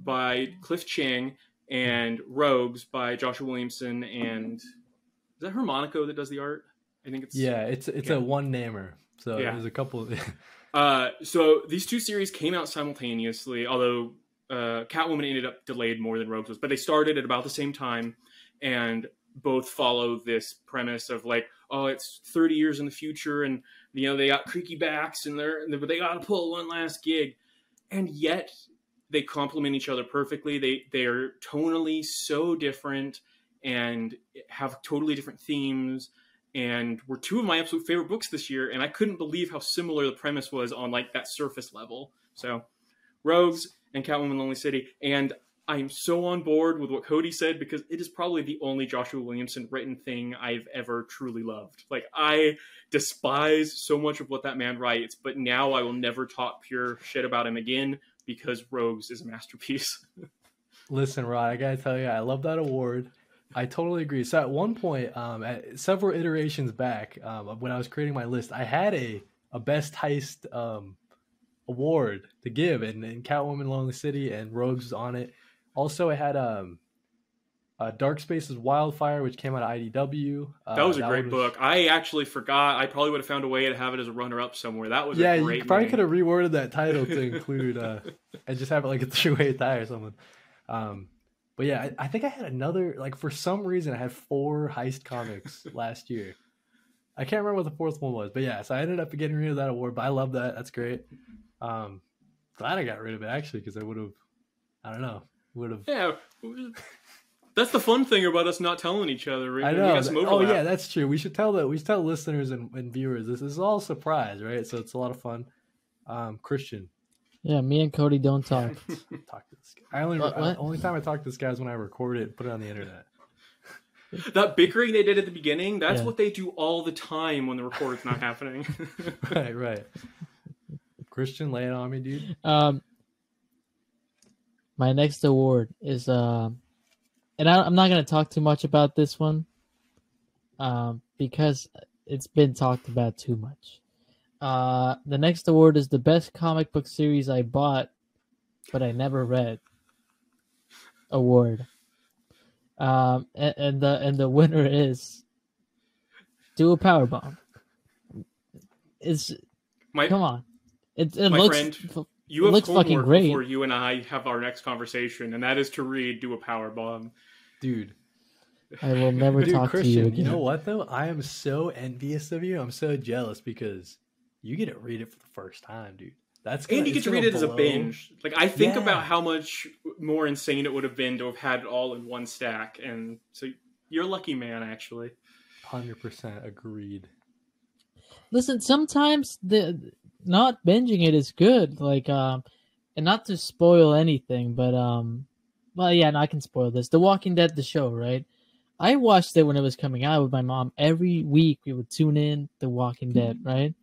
by Cliff Chiang and Rogues by Joshua Williamson and is that Harmonico that does the art? I think it's Yeah, it's it's Yeah. a one namer. So Yeah. there's a couple. Uh, so these two series came out simultaneously, although uh, Catwoman ended up delayed more than Rogues was, but they started at about the same time, and both follow this premise of like, oh, it's 30 years in the future, and you know they got creaky backs, and they're but they got to pull one last gig, and yet they complement each other perfectly. They they are tonally so different and have totally different themes. And were two of my absolute favorite books this year and i couldn't believe how similar the premise was on like that surface level. So rogues and catwoman lonely city and i'm so on board with what kody said because it is probably the only joshua williamson written thing i've ever truly loved like i despise so much of what that man writes but now i will never talk pure shit about him again because rogues is a masterpiece Listen, Rod, I gotta tell you, I love that award. I totally agree. So at one point, um, at several iterations back, um, when I was creating my list, I had a a best heist um award to give, and, and Catwoman, Lonely City, and Rogues on it. Also, I had um. Uh, Dark Spaces Wildfire, which came out of IDW. Uh, that was a great one book i actually forgot i probably would have found a way to have it as a runner-up somewhere that was yeah, a you probably name. could have reworded that title to include uh and just have it like a three-way tie or something. Um but yeah, I, I think I had another like for some reason I had four heist comics last year. I can't remember what the fourth one was, but yeah, so I ended up getting rid of that award, but I love that. That's great. Um glad I got rid of it actually because I would have I don't know, would have Yeah, that's the fun thing about us not telling each other. We, I we know. got some oh yeah, that's true. We should tell that. We should tell listeners and, and viewers this, is all a surprise, right? So it's a lot of fun. Um, Christian, Yeah, me and Kody don't talk. talk to this guy. I only What- what? only time I talk to this guy is when I record it and put it on the internet. that bickering they did at the beginning. That's Yeah. what they do all the time when the record's not happening. right, right. Christian, lay it on me, dude. Um, my next award is um, and I, I'm not gonna talk too much about this one, um, because it's been talked about too much. Uh, the next award is the best comic book series I bought, but I never read. Award. Um, and, and the and the winner is do a power bomb. It's my come on, it it My looks friend, you have looks homework fucking great. before you and I have our next conversation, and that is to read "Do a Power Bomb." Dude, I will never dude, talk to you again. You know what though? I am so envious of you. I'm so jealous because you get to read it for the first time, dude. That's gonna, And you get to read gonna it as a binge. Like I think Yeah. about how much more insane it would have been to have had it all in one stack, and so you're a lucky man, actually. Hundred percent agreed. Listen, sometimes the not binging it is good. Like, um, and not to spoil anything, but um, well, yeah, no, I can spoil this. The Walking Dead, the show, right? I watched it when it was coming out with my mom. Every week we would tune in The Walking Dead, right?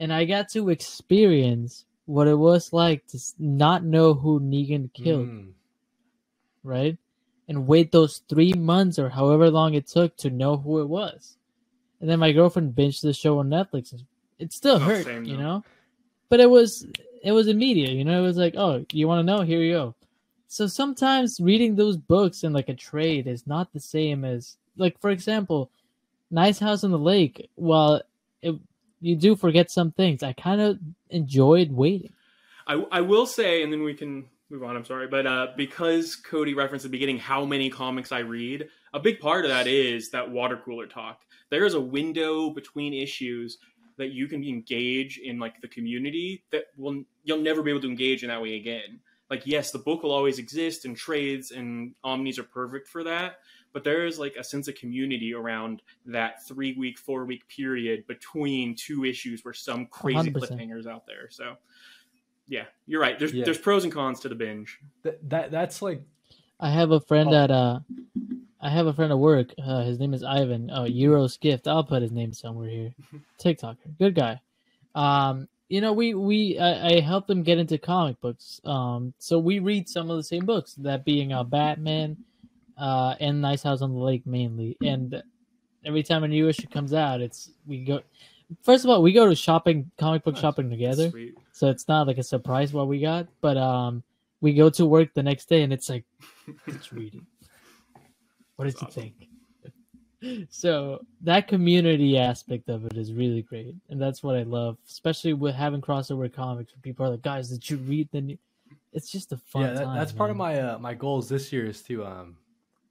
And I got to experience what it was like to not know who Negan killed, Mm. right? And wait those three months or however long it took to know who it was. And then my girlfriend binged the show on Netflix. It still Oh, hurt, same, you know? But it was it was immediate, you know, it was like, oh, you want to know? Here you go. So sometimes reading those books in like a trade is not the same as like for example, Nice House on the Lake. While it, you do forget some things, I kind of enjoyed waiting. I, I will say, and then we can move on. I'm sorry, but uh, because Kody referenced at the beginning how many comics I read, a big part of that is that water cooler talk. There is a window between issues that you can engage in like the community that will you'll never be able to engage in that way again. Like yes, the book will always exist and trades and omnis are perfect for that, but there is like a sense of community around that three week, four week period between two issues where some crazy 100%. cliffhangers out there. So yeah, you're right. There's Yeah. there's pros and cons to the binge. That, that that's like I have a friend Oh. that uh I have a friend at work. Uh, his name is Ivan. Oh, Euro's gift. I'll put his name somewhere here. TikToker, good guy. Um, you know, we we I, I helped him get into comic books. Um, so we read some of the same books. That being uh, Batman, uh, and Nice House on the Lake mainly. And every time a new issue comes out, it's we go. First of all, we go to shopping, comic book Nice. shopping together Sweet. so it's not like a surprise what we got but um we go to work the next day and it's like it's reading what did That's you think so that community aspect of it is really great and that's what i love especially with having crossover comics where people are like guys did you read the new it's just a fun yeah, that, time that's part of my uh, my goals this year is to um,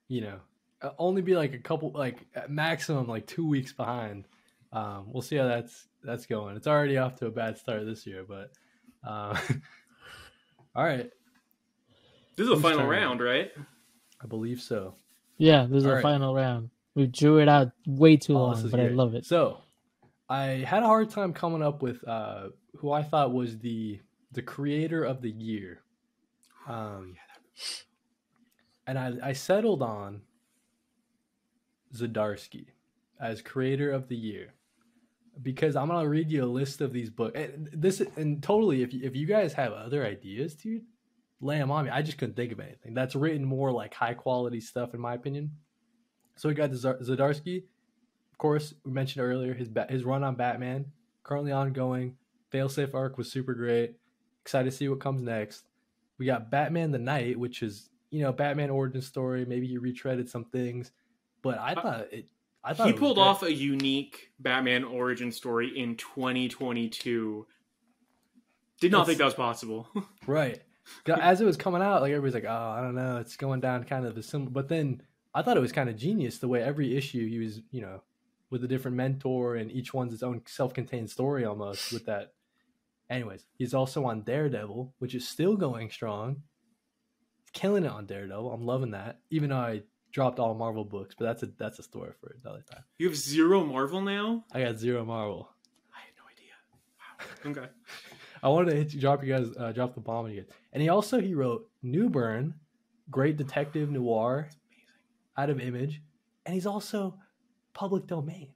you know, uh, only be like a couple like at maximum like two weeks behind. Um, we'll see how that's that's going. It's already off to a bad start this year, but uh, all right, This is a final turn? round, right? I believe so. Yeah this is All the right. final round we drew it out way too Oh, long but i love it So, I had a hard time coming up with uh, who I thought was the the creator of the year. Um, and I, I settled on Zdarsky as creator of the year because I'm gonna read you a list of these books. And this and totally, if you, if you guys have other ideas, dude, lay them on me. I just couldn't think of anything that's written more like high quality stuff, in my opinion. So we got the Zdarsky, of course. We mentioned earlier his ba- his run on Batman, currently ongoing. Failsafe arc was super great. Excited to see what comes next. We got Batman the Night, which is you know Batman origin story. Maybe he retreaded some things, but I uh, thought it. I thought He pulled off a unique Batman origin story in 2022. Did not think that was possible. Right. As it was coming out, like everybody's like, "Oh, I don't know, it's going down kind of a similar." But then I thought it was kind of genius the way every issue he was, you know, with a different mentor and each one's its own self-contained story almost. With that, anyways, he's also on Daredevil, which is still going strong. Killing it on Daredevil. I'm loving that. Even though I dropped all Marvel books, but that's a that's a story for another time. you have zero Marvel now? I got zero Marvel. I had no idea. Wow. Okay. I wanted to hit you, drop you guys, uh, drop the bomb on you guys. And he also he wrote Newburn, great detective noir, out of Image, and he's also public domain.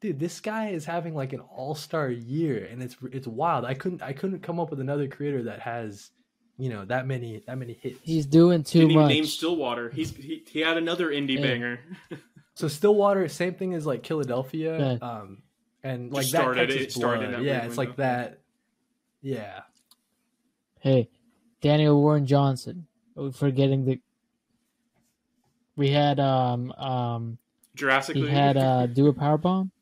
Dude, this guy is having like an all star year, and it's it's wild. I couldn't I couldn't come up with another creator that has, you know, that many that many hits. he's doing too Didn't even much name Stillwater. He's he, he had another indie Yeah. banger. so Stillwater, same thing as like Killadelphia, Yeah. um, and like Just that started- Texas it started in blood. that Yeah, weird it's like that. Yeah, Hey, Daniel Warren Johnson. Forgetting the. We had um um Jurassic he League. had uh do a power bomb,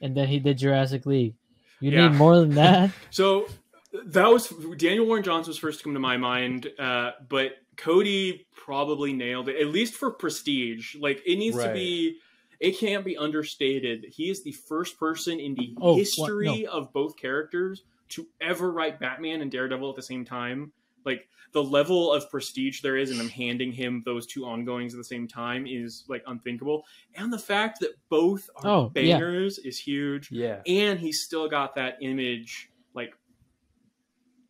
and then he did Jurassic League. You Yeah. need more than that. So that was Daniel Warren Johnson was first to come to my mind, uh, but Kody probably nailed it. At least for prestige, like it needs to be. It can't be understated. He is the first person in the Oh, what? history of both characters to ever write Batman and Daredevil at the same time. Like the level of prestige there is in them handing him those two ongoings at the same time is like unthinkable. And the fact that both are Oh, yeah. bangers is huge yeah. and he's still got that image like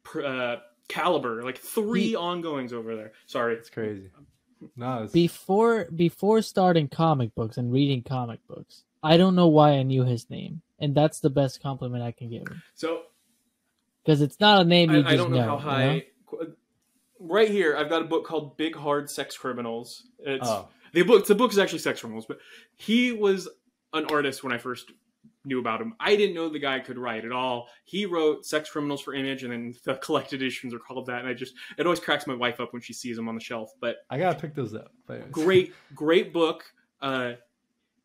pr- uh, caliber, like three He- ongoings over there. Sorry. It's crazy. No, it's, Before before starting comic books and reading comic books, I don't know why I knew his name, and that's the best compliment I can give him So because it's not a name you I, just I don't know, how you high. Right here, I've got a book called Big Hard Sex Criminals. It's oh, the book. The book is actually Sex Criminals, but he was an artist when I first knew about him. I didn't know the guy could write at all. He wrote Sex Criminals for Image, and then the collected editions are called that. And I just it always cracks my wife up when she sees them on the shelf. But I gotta pick those up. Anyways. great great book uh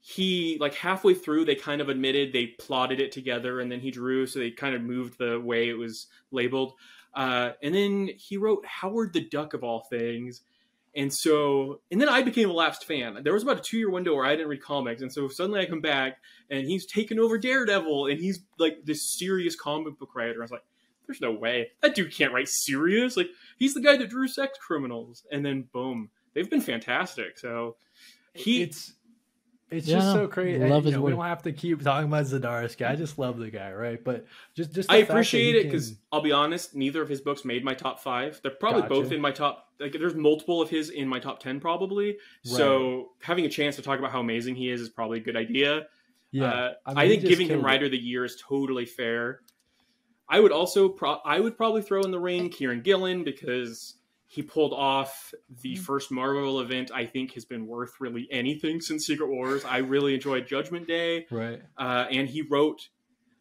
he like halfway through they kind of admitted they plotted it together and then he drew so they kind of moved the way it was labeled. Uh and then he wrote howard the duck of all things and so and then i became a lapsed fan. There was about a two year window where i didn't read comics and so suddenly i come back and he's taken over daredevil and he's like this serious comic book writer. I was like there's no way. That dude can't write serious. Like he's the guy that drew sex criminals. And then boom they've been fantastic. So he it's it's Yeah, just no, so crazy. love and, you know, we don't have to keep talking about Zdarsky. I just love the guy, right? But just just I appreciate it because can- I'll be honest, neither of his books made my top five. They're probably Gotcha. both in my top. Like, there's multiple of his in my top ten, probably. So having a chance to talk about how amazing he is is probably a good idea. yeah, Uh, I, I, mean, he think giving him killed it. Writer of the Year is totally fair. I would also, pro- I would probably throw in the ring Kieron Gillen because he pulled off the Mm-hmm. first Marvel event. I think has been worth really anything since Secret Wars. I really enjoyed Judgment Day. right? uh, and he wrote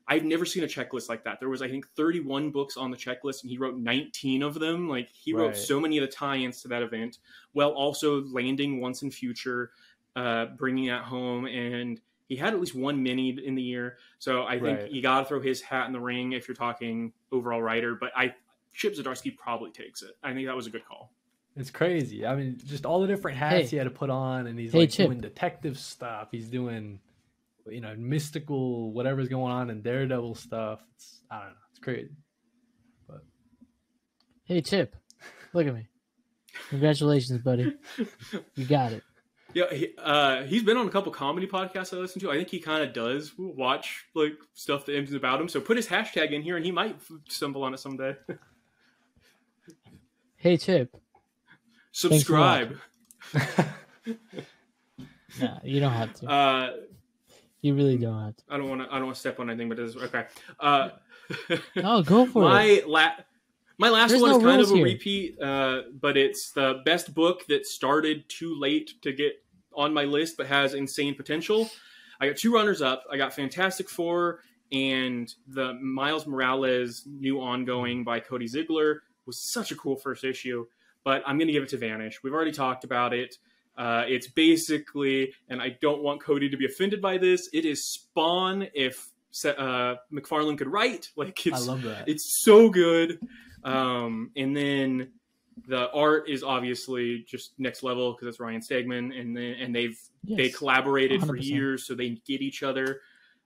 i've never seen a checklist like that there was i think 31 books on the checklist and he wrote 19 of them like he wrote so many of the tie-ins to that event while also landing once and future uh, bringing that home and he had at least one mini in the year so i think Right. you got to throw his hat in the ring if you're talking overall writer but i chip zdarsky probably takes it i think that was a good call It's crazy. I mean, just all the different hats Hey. he had to put on, and he's Hey, like Chip. doing detective stuff. He's doing, you know, mystical whatever's going on in Daredevil stuff. It's I don't know. It's crazy. But Hey Chip, look at me. Congratulations, buddy. You got it. Yeah, he, uh, he's been on a couple comedy podcasts I listen to. I think he kind of does watch like stuff that is about him. So put his hashtag in here, and he might stumble on it someday. Hey Chip. Subscribe. Nah, you don't have to. Uh, You really don't have to. I don't want to. I don't want to step on anything, but this is okay. Uh, No, go for it. my la- my last There's one no is kind of a here. repeat, uh, but it's the best book that started too late to get on my list, but has insane potential. I got two runners up. I got Fantastic Four and the Miles Morales new ongoing by Cody Ziglar was such a cool first issue. But I'm going to give it to Vanish. We've already talked about it. Uh, it's basically, and I don't want Kody to be offended by this. It is Spawn if uh, McFarlane could write. Like I it's love that. it's so good. Um, and then the art is obviously just next level because it's Ryan Stegman, and then and they've Yes. they collaborated for 100%. years, so they get each other.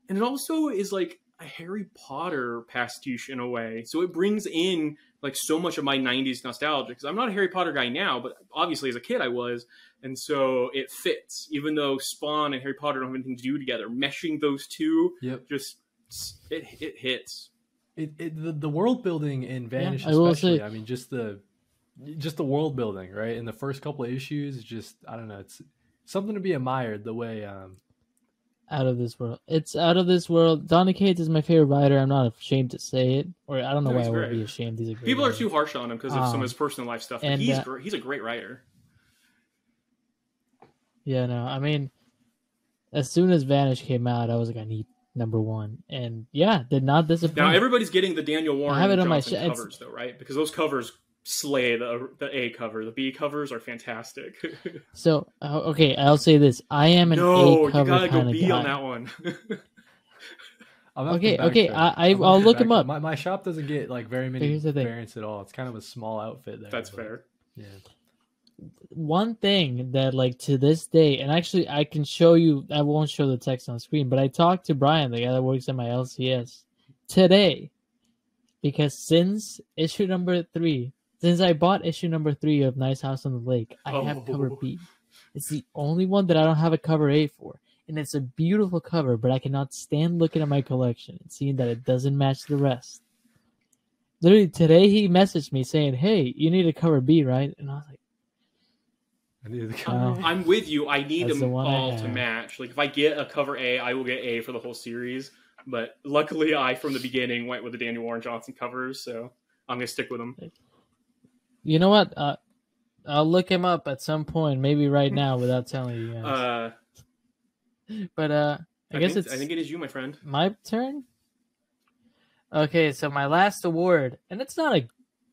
And it also is like a Harry Potter pastiche in a way, so it brings in like so much of my '90s nostalgia because I'm not a Harry Potter guy now, but obviously as a kid I was, and so it fits. Even though Spawn and Harry Potter don't have anything to do together, meshing those two Yep. just it it hits. It, it the, the world building in Vanish, I will especially. say- I mean, just the just the world building, right? In the first couple of issues, just I don't know. It's something to be admired. The way, um, out of this world. It's out of this world. Donny Cates is my favorite writer. I'm not ashamed to say it, or I don't know No, why I would be ashamed. He's a great People are too harsh on him because of some Um, of his personal life stuff. But and, he's uh, he's a great writer. Yeah, no, I mean, as soon as Vanish came out, I was like, I need number one, and yeah, did not disappoint. Now everybody's getting the Daniel Warren have it on my Johnson sh- covers though, right? Because those covers slay the the A cover. The B covers are fantastic. So uh, okay, I'll say this: I am an no, A you cover gotta go kind of B guy. on that one. I'll Okay, to okay. I- I- I'm gonna I'll look to look 'em backtrack. up. My, my shop doesn't get like very many here's the variants at all. It's kind of a small outfit there. That's but, fair. Yeah. One thing that, like, to this day, and actually, I can show you. I won't show the text on screen, but I talked to Brian, the guy that works at my LCS, today, because since issue number three, since I bought issue number three of Nice House on the Lake, I have oh. cover Oh. B. It's the only one that I don't have a cover A for. And it's a beautiful cover, but I cannot stand looking at my collection and seeing that it doesn't match the rest. literally today he messaged me saying, "Hey, you need a cover B, right?" And I was like, I need to cover. Oh. come. I'm with you. I need That's them the all to match. Like if I get a cover A, I will get A for the whole series. But luckily, I from the beginning went with the Daniel Warren Johnson covers, so I'm gonna stick with them. "You know what? Uh, I'll look him up at some point, maybe right now, without telling you guys." Uh, but uh, I, guess think, it's I think it is you, my friend. my turn. Okay, so my last award, and it's not a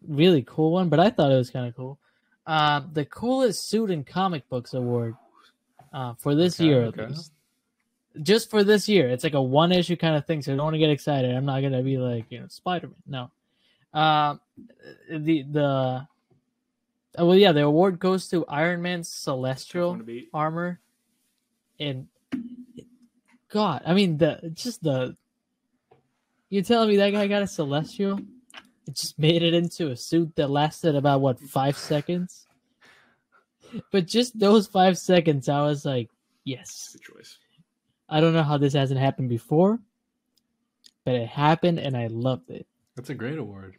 really cool one, but I thought it was kind of cool. Uh, the coolest suit in comic books award uh, for this Okay, year, okay. at least. Just for this year, it's like a one issue kind of thing, so I don't want to get excited. I'm not gonna be like you know Spider Man. No, uh, the the oh, well, yeah, the award goes to Iron Man's Celestial armor. And god i mean the just the you telling me that guy got a celestial? It just made it into a suit that lasted about what five seconds? But just those five seconds i was like yes. Good choice. i don't know how this hasn't happened before but it happened and i loved it. That's a great award.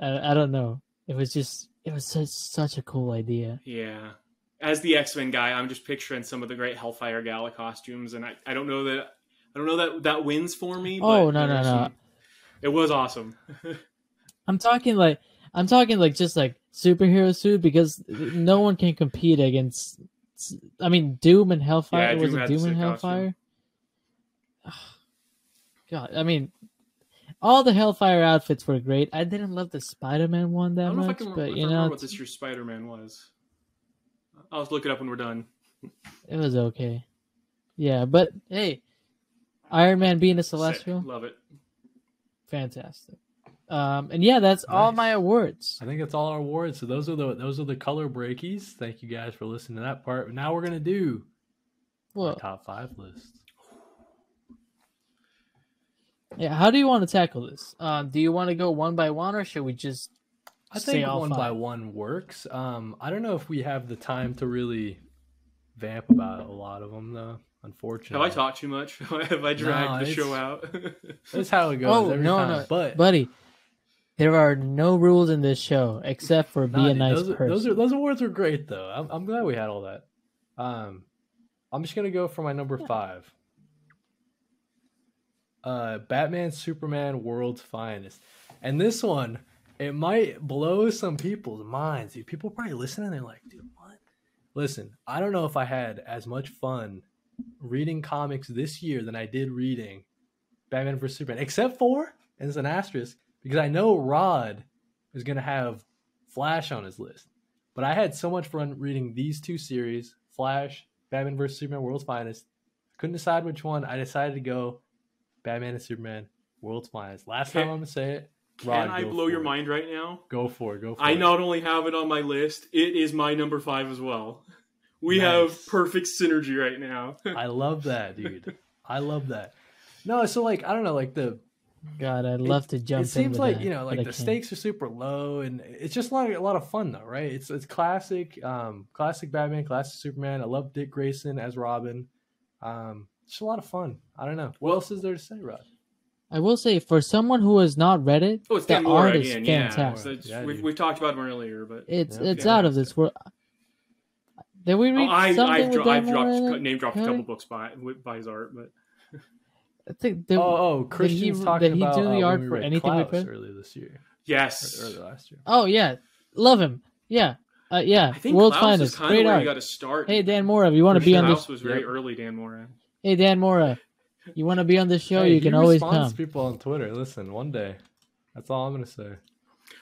i, I don't know. It was just it was such such a cool idea Yeah. As the X Men guy, I'm just picturing some of the great Hellfire Gala costumes, and I, I don't know that I don't know that that wins for me. Oh, no, no, no. It was awesome. I'm talking like I'm talking like just like superhero suit because no one can compete against. I mean, Doom and Hellfire Yeah, was Doom it Doom and costume. Hellfire? God, I mean, all the Hellfire outfits were great. I didn't love the Spider-Man one I that don't know if I much, can but if you know, remember what this year's Spider Man was. I'll just look it up when we're done. it was okay. Yeah, but hey, Iron Man being a Sick. Celestial, Love it. fantastic. Um, and yeah, that's all my awards. I think that's all our awards. So those are the those are the color breakies. Thank you guys for listening to that part. Now we're gonna do our Well, top five list. Yeah. How do you want to tackle this? Um, do you want to go one by one, or should we just I say think all one by one works. Um, I don't know if we have the time to really vamp about a lot of them, though. Unfortunately, have I talked too much? Have I dragged No, the show out? That's how it goes Oh every no, time. no, But buddy, there are no rules in this show except for be Nah, a nice those, are- person. those are those awards were great though. I'm, I'm glad we had all that. Um, I'm just gonna go for my number five. Uh, Batman, Superman, World's Finest, and this one it might blow some people's minds. Dude, people probably listening. They're like, dude, what? Listen, I don't know if I had as much fun reading comics this year than I did reading Batman vs Superman, except for and it's an asterisk because I know Rod is gonna have Flash on his list. But I had so much fun reading these two series, Flash, Batman vs Superman, World's Finest. I Couldn't decide which one. I decided to go Batman and Superman, World's Finest. Last time I'm gonna say it. Can Rod, I blow your it. mind right now? Go for it. Go for I it. I not only have it on my list, it is my number five as well. We Nice. have perfect synergy right now. I love that, dude. I love that. No, so like I don't know, like the God, I'd love to jump. In. It in seems with like that, you know like the stakes are super low and it's just like a lot of fun though right it's it's classic um classic batman classic superman i love dick grayson as robin um it's a lot of fun i don't know what else is there to say rod I will say, for someone who has not read it, Oh, it's the Dan Mora art is again. Yeah, fantastic. So Yeah, we've, we've talked about him earlier, but It's Yeah, it's out of this world. Did we Oh, read I, something I've, with dro- I've dropped Mora name dropped a Kody? couple books by by his art, but I think the, oh oh he- christian's did talking he about do the uh, art for read anything we put? Klaus read? earlier this year yes, or early last year oh yeah, love him. Yeah, uh, yeah. I think World's Klaus finest, is kind great of where art. you got to start. Hey Dan Mora, if you want to be on Klaus this, was very Yep. early. Dan Mora. Hey Dan Mora, you want to be on the show? Hey, you he can always come. to people on twitter listen one day that's all i'm gonna say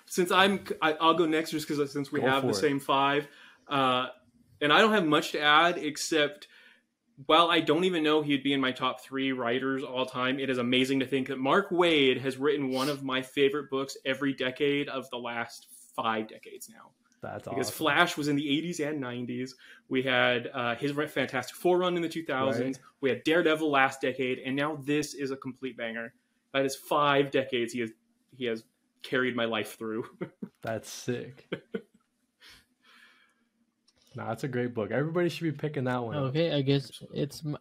Since I'm, I, I'll go next just because since we Go have the it. same five, uh, and I don't have much to add except. While I don't even know he'd be in my top three writers all time, it is amazing to think that Mark Waid has written one of my favorite books every decade of the last five decades now. That's because awesome. Flash was in the 80s and 90s. We had uh, his Fantastic Four run in the 2000s. Right. We had Daredevil last decade, and now this is a complete banger. That is five decades he has he has carried my life through. That's sick. no, that's a great book. Everybody should be picking that one. up. Okay, I guess it's. My,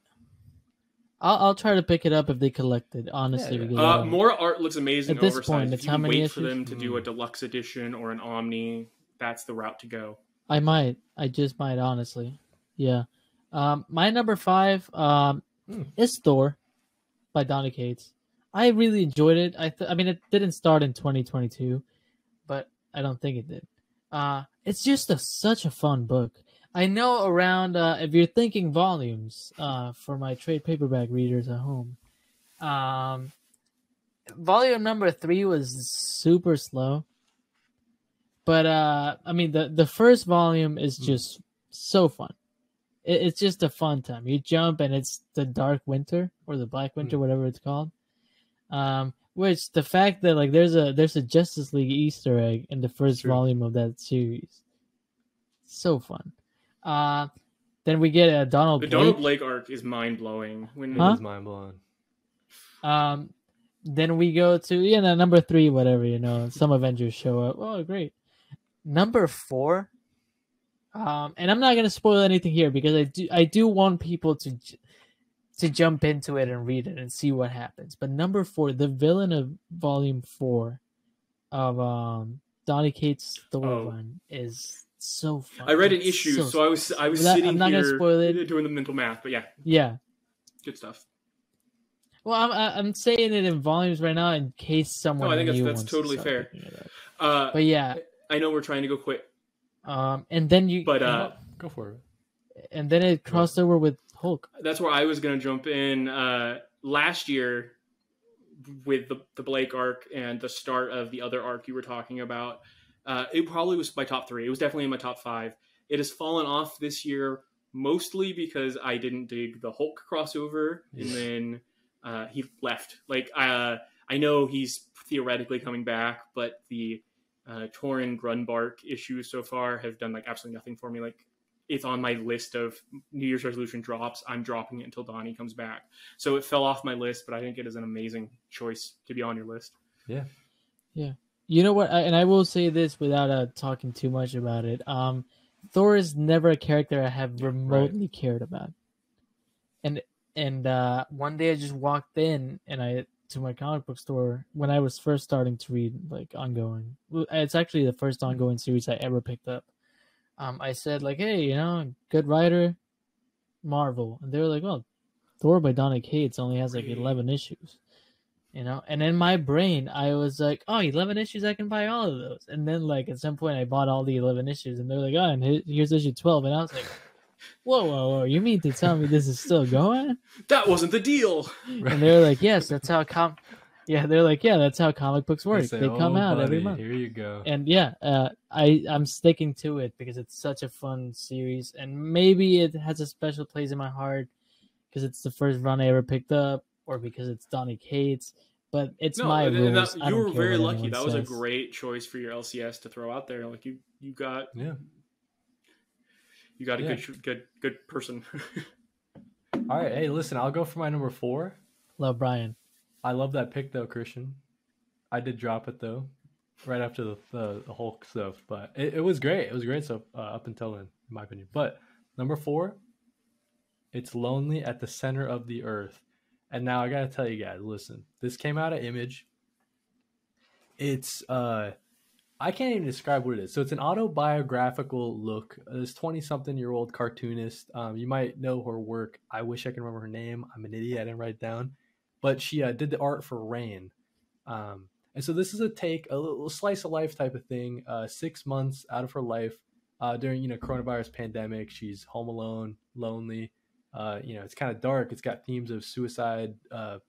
I'll I'll try to pick it up if they collect it. Honestly, Yeah, yeah. Uh, Mora art looks amazing At this oversized. point, if it's you how can many wait for them to do a Mm. deluxe edition or an omni, that's the route to go. I might. I just might. Honestly, yeah. Um, my number five um Hmm. is Thor by Donny Cates. I really enjoyed it. I th- I mean, it didn't start in 2022, but I don't think it did. Uh, it's just a, such a fun book. I know around uh, if you're thinking volumes uh, for my trade paperback readers at home, um, volume number three was super slow. But uh, I mean, the the first volume is Hmm. just so fun. It, it's just a fun time. You jump and it's the Dark Winter or the Black Winter, Hmm. whatever it's called. Um, which the fact that like there's a there's a Justice League Easter egg in the first True. volume of that series, so fun. Uh, then we get a Donald The Blake. Donald Blake arc is mind blowing. When Huh? It is mind blowing. Um, then we go to yeah, no, number three, whatever you know. Some Avengers show up. Oh, great. Number four. Um, and I'm not gonna spoil anything here because I do I do want people to to jump into it and read it and see what happens. But number four, the villain of Volume Four of um Donny Cates Thor Oh. is so fun. I read an It's issue, so, so- I was I was sitting I'm not gonna here spoil it. doing the mental math. But yeah, yeah. good stuff. Well, I'm I'm saying it in volumes right now in case someone. I think that's- that's totally fair. picking it up. Uh, But yeah, I know we're trying to go quick, um, and then you, but uh, Go for it. and then it crossed over with Hulk. that's where I was going to jump in. Uh, last year, with the, the Blake arc and the start of the other arc you were talking about, uh, it probably was my top three. It was definitely in my top five. It has fallen off this year mostly because I didn't dig the Hulk crossover, and then uh, he left. Like uh, I know he's theoretically coming back, but the uh, Torunn Grønbekk issues so far have done like absolutely nothing for me. Like it's on my list of New Year's resolution drops. I'm dropping it until Donny comes back. So it fell off my list, but I think it is an amazing choice to be on your list. Yeah. Yeah. You know what? I, and I will say this without uh, talking too much about it. Um, Thor is never a character I have remotely cared about. And and uh, one day I just walked in and I to my comic book store when I was first starting to read like ongoing. It's actually the first ongoing series I ever picked up. Um, I said like, hey, you know, good writer, Marvel, and they were like, oh, Thor by Donny Cates only has like eleven issues you know? And in my brain i was like oh 11 issues i can buy all of those. And then like at some point i bought all the 11 issues and they're like oh and here's issue 12 and i was like whoa whoa whoa you mean to tell me this is still going That wasn't the deal. and they're like yes that's how com yeah they're like yeah that's how comic books work say, they come "Oh, out every month Here you go. and yeah uh, i i'm sticking to it because it's such a fun series and maybe it has a special place in my heart because it's the first run i ever picked up or because it's donny cates but it's my and- and rules. that- you were very lucky. anyone That was a great choice for your LCS to throw out there. Like you, you got, Yeah. You got a Yeah. good, good, good person. All right. Hey, listen, I'll go for my number four. love brian I love that pick though, Christian. I did drop it though, right after the the, the Hulk stuff, but it, it was great. It was great stuff uh, up until then, in my opinion. But number four, it's lonely at the center of the earth. And now I gotta tell you guys, listen, this came out of Image. It's uh, I can't even describe what it is. So it's an autobiographical look. This twenty-something-year-old cartoonist. Um, you might know her work. I wish I can remember her name. I'm an idiot. I didn't write it down but she uh, did the art for Rain. Um, and so this is a take, a little slice of life type of thing. Uh, six months out of her life uh, during you know coronavirus pandemic, she's home alone, lonely. Uh, you know, it's kind of dark. It's got themes of suicide, uh,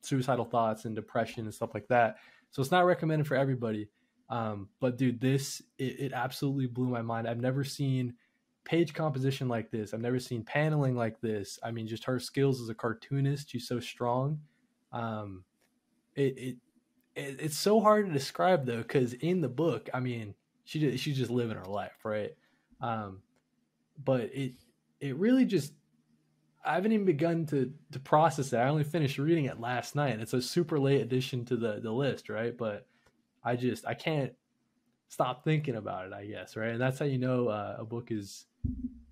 suicidal thoughts, and depression and stuff like that. So it's not recommended for everybody. Um, but dude, this it, it absolutely blew my mind. I've never seen page composition like this. I've never seen paneling like this. I mean, just her skills as a cartoonist. She's so strong. Um, it, it, it it's so hard to describe though, because in the book, I mean, she just, she's just living her life, right? Um, but it it really just I haven't even begun to to process it. I only finished reading it last night. It's a super late addition to the the list, right? But I just I can't stop thinking about it. I guess, right? And that's how you know uh, a book is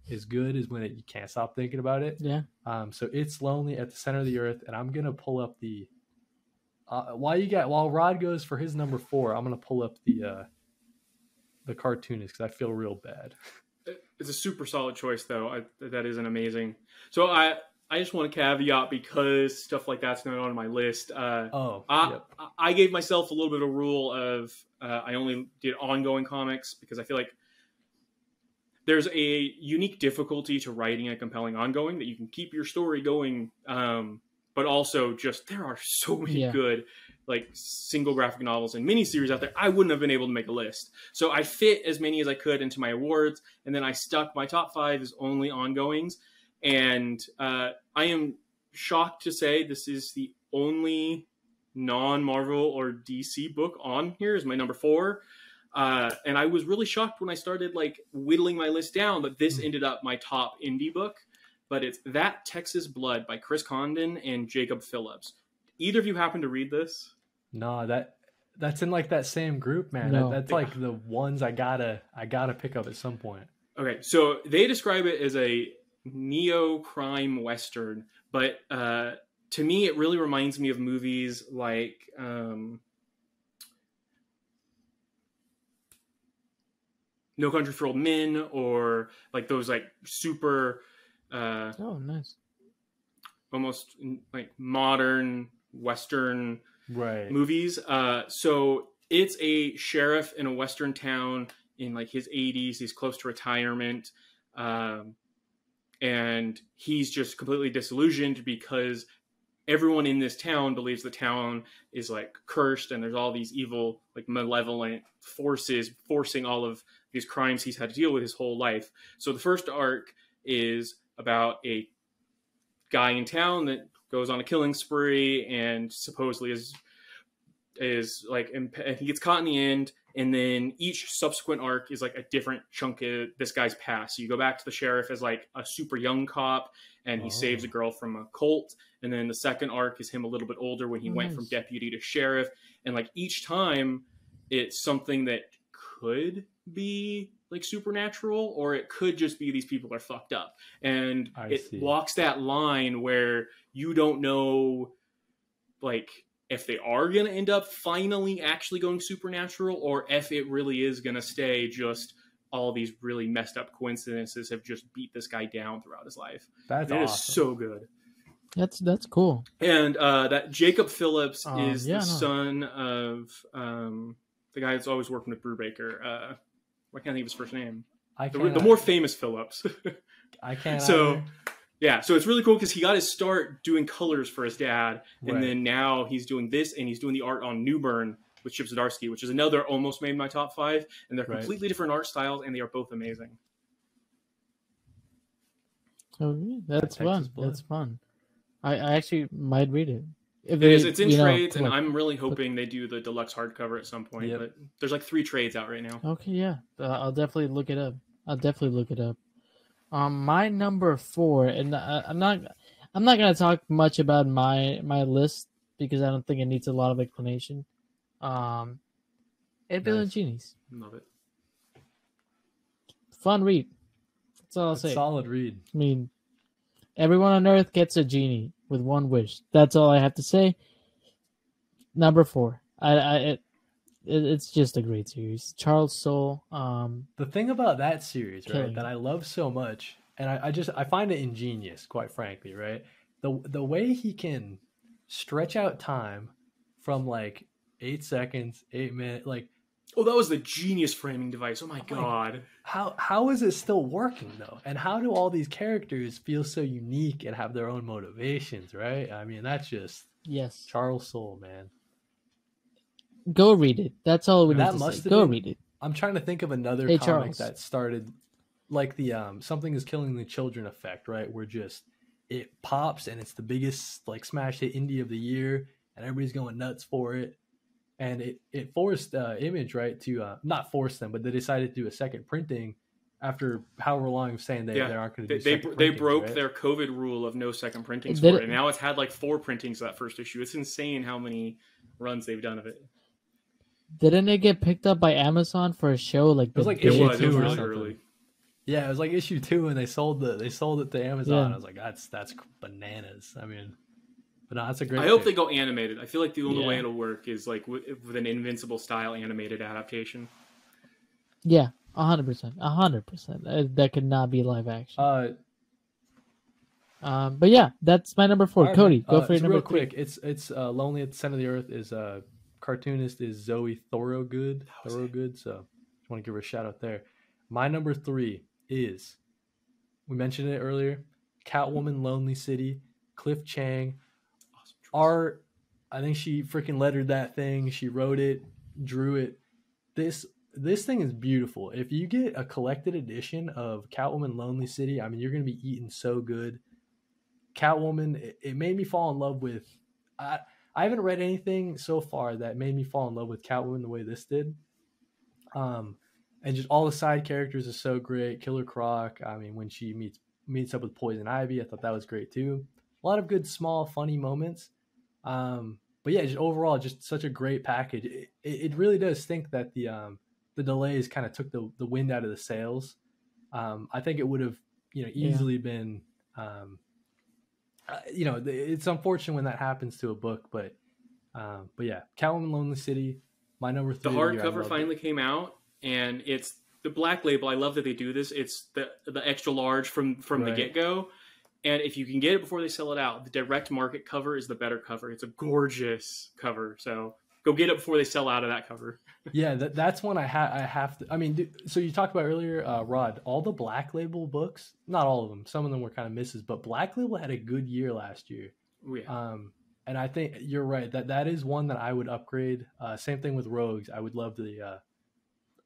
is good is when it, you can't stop thinking about it. Yeah. Um, so it's lonely at the center of the earth, and I'm gonna pull up the. Uh, while you got while Rod goes for his number four, I'm gonna pull up the uh, the cartoonist because I feel real bad. It's a super solid choice, though. I, that is an amazing. So I I just want to caveat because stuff like that's not on my list. Uh, Oh, I, yep. I gave myself a little bit of rule of uh, I only did ongoing comics because I feel like there's a unique difficulty to writing a compelling ongoing that you can keep your story going, um, but also just there are so many Yeah. good like single graphic novels and miniseries out there. I wouldn't have been able to make a list, so I fit as many as I could into my awards, and then I stuck my top five is only ongoings, and uh, I am shocked to say this is the only non-Marvel or DC book on here is my number four. Uh, and I was really shocked when I started like whittling my list down that this Hmm. ended up my top indie book. But it's That Texas Blood by Chris Condon and Jacob Phillips. Either of you happen to read this? No, that that's in like that same group, man. No. That, that's like the ones I gotta I gotta pick up at some point. Okay, so they describe it as a neo crime western, but uh, to me, it really reminds me of movies like um, No Country for Old Men, or like those like super, uh, Oh, nice. almost like modern western Right. movies. Uh, so it's a sheriff in a western town in like his 80s. He's close to retirement, um, and he's just completely disillusioned because everyone in this town believes the town is like cursed, and there's all these evil, like malevolent forces forcing all of these crimes he's had to deal with his whole life. So the first arc is about a guy in town that goes on a killing spree and supposedly is is like and he gets caught in the end and then each subsequent arc is like a different chunk of this guy's past. So you go back to the sheriff as like a super young cop and he Oh. saves a oh. girl from a cult. And then the second arc is him a little bit older when he went from deputy to sheriff. And like each time it's something that could be like supernatural or it could just be these people are fucked up. And I it see. walks that line where you don't know like if they are going to end up finally actually going supernatural or if it really is going to stay just all these really messed up coincidences have just beat this guy down throughout his life. That's It is awesome. so good. That's that's cool. And uh, that Jacob Phillips Um, is yeah, the no. son of um, the guy that's always working with Brubaker. Uh, why can't I think of his first name? I The, the more famous Phillips. I can't. so- either. Yeah, so it's really cool because he got his start doing colors for his dad, and Right. then now he's doing this, and he's doing the art on Newburn with Chip Zdarsky, which is another almost made my top five, and they're Right. completely different art styles, and they are both amazing. Okay, that's Texas fun. Blood. That's fun. I, I actually might read it. If It is. they, It's in you know, trades, and collect- I'm really hoping they do the deluxe hardcover at some point. Yep. But there's like three trades out right now. Okay, yeah, uh, I'll definitely look it up. I'll definitely look it up. Um, my number four, and I, I'm not, I'm not gonna talk much about my my list because I don't think it needs a lot of explanation. Um, Ed Nice. Genies, Love it. fun read. That's all I'll It's say. solid read. I mean, everyone on Earth gets a genie with one wish. That's all I have to say. Number four, I, I it, it, it's just a great series. Charles Soule, um, The thing about that series, right, Killing that. I love so much, and I, I just I find it ingenious, quite frankly, right? The the way he can stretch out time from like eight seconds, eight minutes, like Oh, that was the genius framing device. Oh my god. how how is it still working though? And how do all these characters feel so unique and have their own motivations, right? I mean, that's just yes, Charles Soule, man. Go read it. That's all we That need to must say. Go been- read it. I'm trying to think of another Hey, comic Charles. that started like the um something is killing the children effect, right? Where just it pops and it's the biggest like smash hit indie of the year and everybody's going nuts for it. And it it forced uh, Image right to uh, not force them, but they decided to do a second printing after however long of saying they, Yeah, they aren't going to do they, second they broke right? their COVID rule of no second printings Did for it- it, and now it's had like four printings of that first issue. It's insane how many runs they've done of it. Didn't it get picked up by Amazon for a show like it was like issue was. Two was or really something. early. Yeah, it was like issue two, and they sold the they sold it to Amazon. Yeah. I was like, that's that's bananas. I mean, but no, that's a great. I hope pick. they go animated. I feel like the only way it'll work is like with, with an Invincible style animated adaptation. Yeah, a hundred percent, a hundred percent. Uh, That could not be live action. Uh, Um, but yeah, that's my number four. all right, Kody, man. go Uh, for your number real three. quick. It's it's uh, lonely at the center of the earth. Is uh cartoonist is Zoe Thorogood. Thorogood. So just want to give her a shout out there. My number three is we mentioned it earlier. Catwoman, Lonely City, Cliff Chiang, Awesome art. I think she freaking lettered that thing. She wrote it, drew it. This this thing is beautiful. If you get a collected edition of Catwoman Lonely City, I mean you're gonna be eating so good. Catwoman, it, it made me fall in love with. I I haven't read anything so far that made me fall in love with Catwoman the way this did. Um, and just all the side characters are so great. Killer Croc. I mean, when she meets meets up with Poison Ivy, I thought that was great too. A lot of good, small, funny moments. Um, but yeah, just overall, just such a great package. It, it, really does stink that the um, the delays kind of took the, the wind out of the sails. Um, I think it would have, you know, Yeah. easily been, um, uh, you know, it's unfortunate when that happens to a book, but, um, but yeah, Catwoman Lonely City, my number three. the hardcover loved it. finally came out, and it's the black label. I love that they do this. It's the the extra large from from Right. the get go. And if you can get it before they sell it out, the direct market cover is the better cover. It's a gorgeous cover. So go get it before they sell out of that cover. Yeah, that, that's one I have. I have to. I mean, do, so you talked about earlier, uh, Rod. All the Black Label books, not all of them. Some of them were kind of misses, but Black Label had a good year last year. Oh, yeah. Um, and I think you're right that that is one that I would upgrade. Uh, same thing with Rogues. I would love the, uh,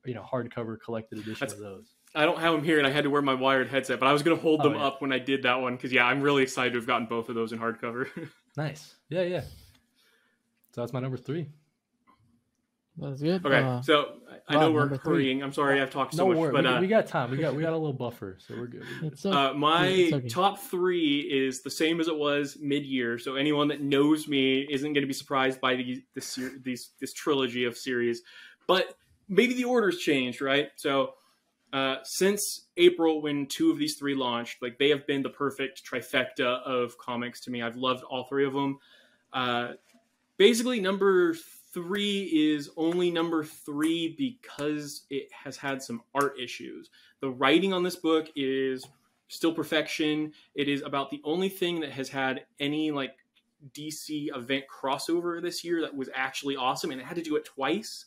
you know, hardcover collected edition That's- of those. I don't have them here, and I had to wear my wired headset, but I was going to hold Oh, them yeah. up when I did that one because yeah, I'm really excited to have gotten both of those in hardcover. Nice. Yeah, yeah. So that's my number three. That's good. okay, Uh, so I- I know we're number three. hurrying. I'm sorry I've talked so no much, worry, but we, uh, we got time. We got we got a little buffer, so we're good. We're good. it's, o- Uh, my it's okay. top three is the same as it was mid-year, so anyone that knows me isn't going to be surprised by these this these this trilogy of series. But maybe the order's changed, right? So uh, since April, when two of these three launched, like they have been the perfect trifecta of comics to me. I've loved all three of them. Uh, basically, number three is only number three because it has had some art issues. The writing on this book is still perfection. It is about the only thing that has had any like DC event crossover this year that was actually awesome, and it had to do it twice.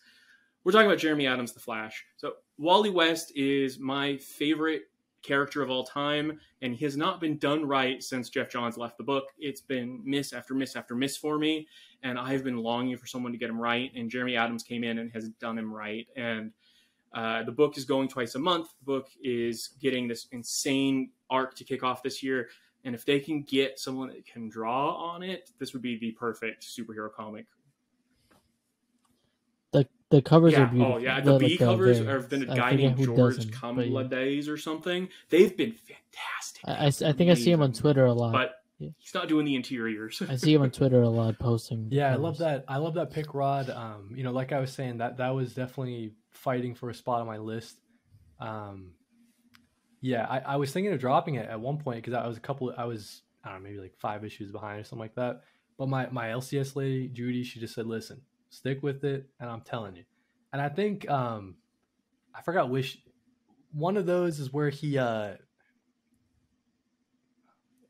We're talking about Jeremy Adams, The Flash. So Wally West is my favorite character of all time, and he has not been done right since Geoff Johns left the book. It's been miss after miss after miss for me, and I've been longing for someone to get him right. And Jeremy Adams came in and has done him right. And uh, the book is going twice a month. The book is getting this insane arc to kick off this year. And if they can get someone that can draw on it, this would be the perfect superhero comic. The the covers yeah, are beautiful. oh yeah, The- the B like, uh, covers variants. have been a I guy named George does them, yeah. Kambadais or something. They've been fantastic. I, I s- I think I see him on Twitter a lot. but Yeah. he's not doing the interiors. I see him on Twitter a lot posting. the Yeah, I love that. I love that pick, Rod. Um, you know, like I was saying, that that was definitely fighting for a spot on my list. Um, yeah, I, I was thinking of dropping it at one point because I was a couple. I was I don't know, maybe like five issues behind or something like that. But my my LCS lady Judy, she just said, "Listen, stick with it," and I'm telling you. And I think um, I forgot which one of those is where he. uh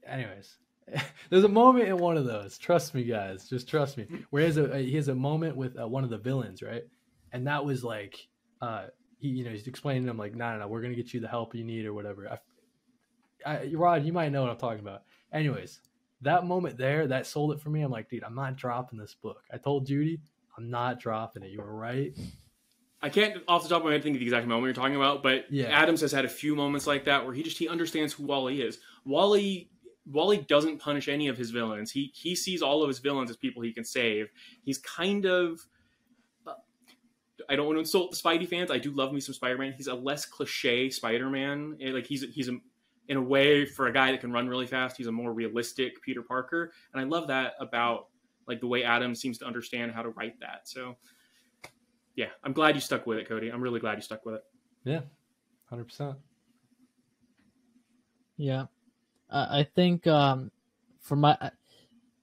Anyways, there's a moment in one of those. Trust me, guys. Just trust me. Where he has a he has a moment with uh, one of the villains, right? And that was like, uh, he you know he's explaining to him like, no, no, no, we're gonna get you the help you need or whatever. I, I, Rod, you might know what I'm talking about. Anyways, that moment there, that sold it for me. I'm like, dude, I'm not dropping this book. I told Judy, I'm not dropping it. You were right. I can't off the top of my head think of the exact moment you're talking about, but Yeah. Adams has had a few moments like that where he just he understands who Wally is. Wally Wally doesn't punish any of his villains. He he sees all of his villains as people he can save. He's kind of uh, I don't want to insult the Spidey fans. I do love me some Spider-Man. He's a less cliche Spider-Man. Eh, Like he's he's a, in a way for a guy that can run really fast. He's a more realistic Peter Parker, and I love that about like the way Adam seems to understand how to write that. So yeah, I'm glad you stuck with it, Kody. I'm really glad you stuck with it. Yeah, hundred percent. Yeah, I I think um, for my, I-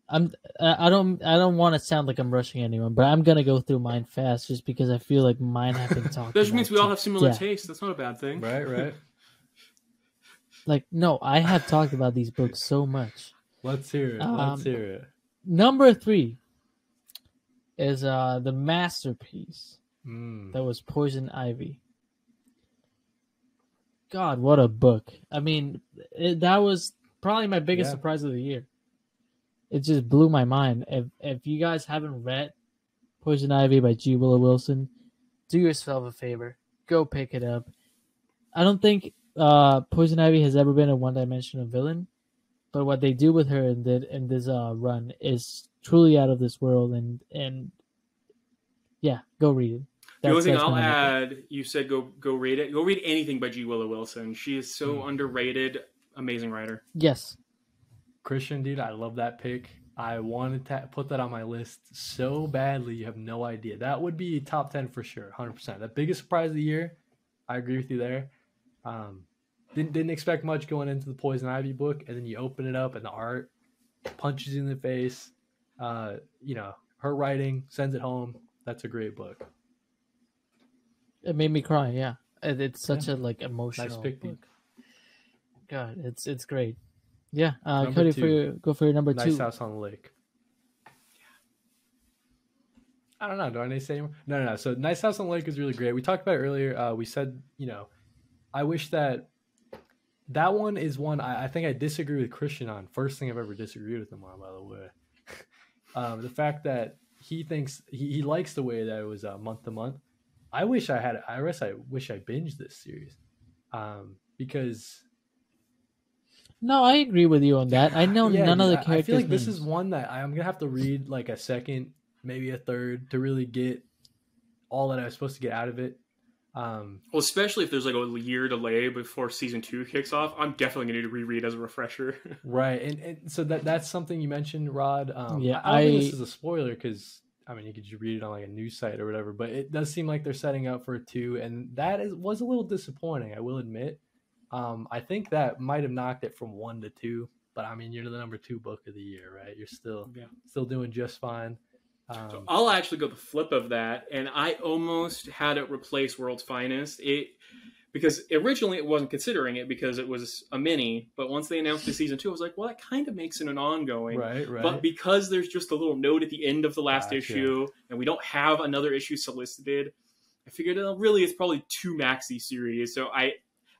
I'm I I don't I don't want to sound like I'm rushing anyone, but I'm gonna go through mine fast just because I feel like mine have been talked. That just means we all have similar yeah. tastes. That's not a bad thing. Right, right. Like no, I have talked about these books so much. Let's hear it. Um, Let's hear it. Number three is uh the masterpiece Mm. that was Poison Ivy. God, what a book! I mean, it, that was probably my biggest Yeah. surprise of the year. It just blew my mind. If if you guys haven't read Poison Ivy by G. Willow Wilson, do yourself a favor, go pick it up. I don't think uh, Poison Ivy has ever been a one-dimensional villain, but what they do with her in, the, in this uh, run is truly out of this world. And and yeah, go read it. The only That's- thing I'll my number. add, you said go go read it. Go read anything by G. Willow Wilson. She is so Hmm. underrated, amazing writer. Yes, Christian, dude, I love that pick. I wanted to put that on my list so badly. You have no idea. That would be top 10 for sure, 100%. The biggest surprise of the year. I agree with you there. Um, didn't, didn't expect much going into the Poison Ivy book, and then you open it up, and the art punches you in the face. Uh, you know, her writing sends it home. That's a great book. it made me cry. Yeah, It- it's such a like emotional pick, dude. book. God, it's it's great. Yeah, uh, Number Kody, for your, go for your number Nice two. House on the Lake. I don't know. Do I need to say anymore? No, no, no. So Nice House on the Lake is really great. We talked about it earlier. Uh, we said, you know, I wish that that one is one I, I think I disagree with Christian on. First thing I've ever disagreed with him on, by the way. um, the fact that he thinks he, he likes the way that it was uh, month to month. I wish I had. I guess I wish I binged this series, um, because No, I agree with you on that. I know Yeah, none of the I- characters. I feel like this is one that I'm gonna have to read like a second, maybe a third, to really get all that I was supposed to get out of it. Um, Well, especially if there's like a year delay before season two kicks off, I'm definitely gonna need to reread as a refresher. right, and, and so that that's something you mentioned, Rod. Um, Yeah, I, I think this is a spoiler because I mean you could just read it on like a news site or whatever, but it does seem like they're setting up for a two, and that is was a little disappointing. I will admit. Um, I think that might have knocked it from one to two, but I mean you're the number two book of the year, right? You're still Yeah. still doing just fine. Um, So I'll actually go the flip of that, and I almost had it replace World's Finest. It because originally it wasn't considering it because it was a mini, but once they announced the season two, I was like, well, that kind of makes it an ongoing. right, right. But because there's just a little note at the end of the last Gotcha. issue, and we don't have another issue solicited, I figured uh, really it's probably two maxi series. So I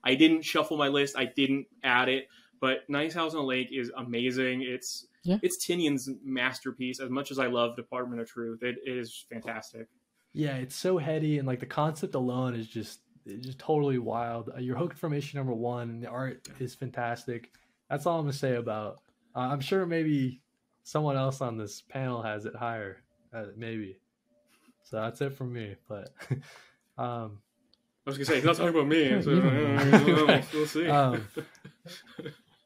I didn't shuffle my list. I didn't add it. But Nice House on the Lake is amazing. It's Yeah. it's Tynion's masterpiece. As much as I love Department of Truth, it, it is fantastic. Yeah, it's so heady, and like the concept alone is just it's just totally wild. Uh, You're hooked from issue number one, and the art is fantastic. That's all I'm gonna say about. Uh, I'm sure maybe someone else on this panel has it higher, uh, maybe. So that's it from me. But um, I was gonna say he's not talking about me. So, uh, we'll, we'll see. Um,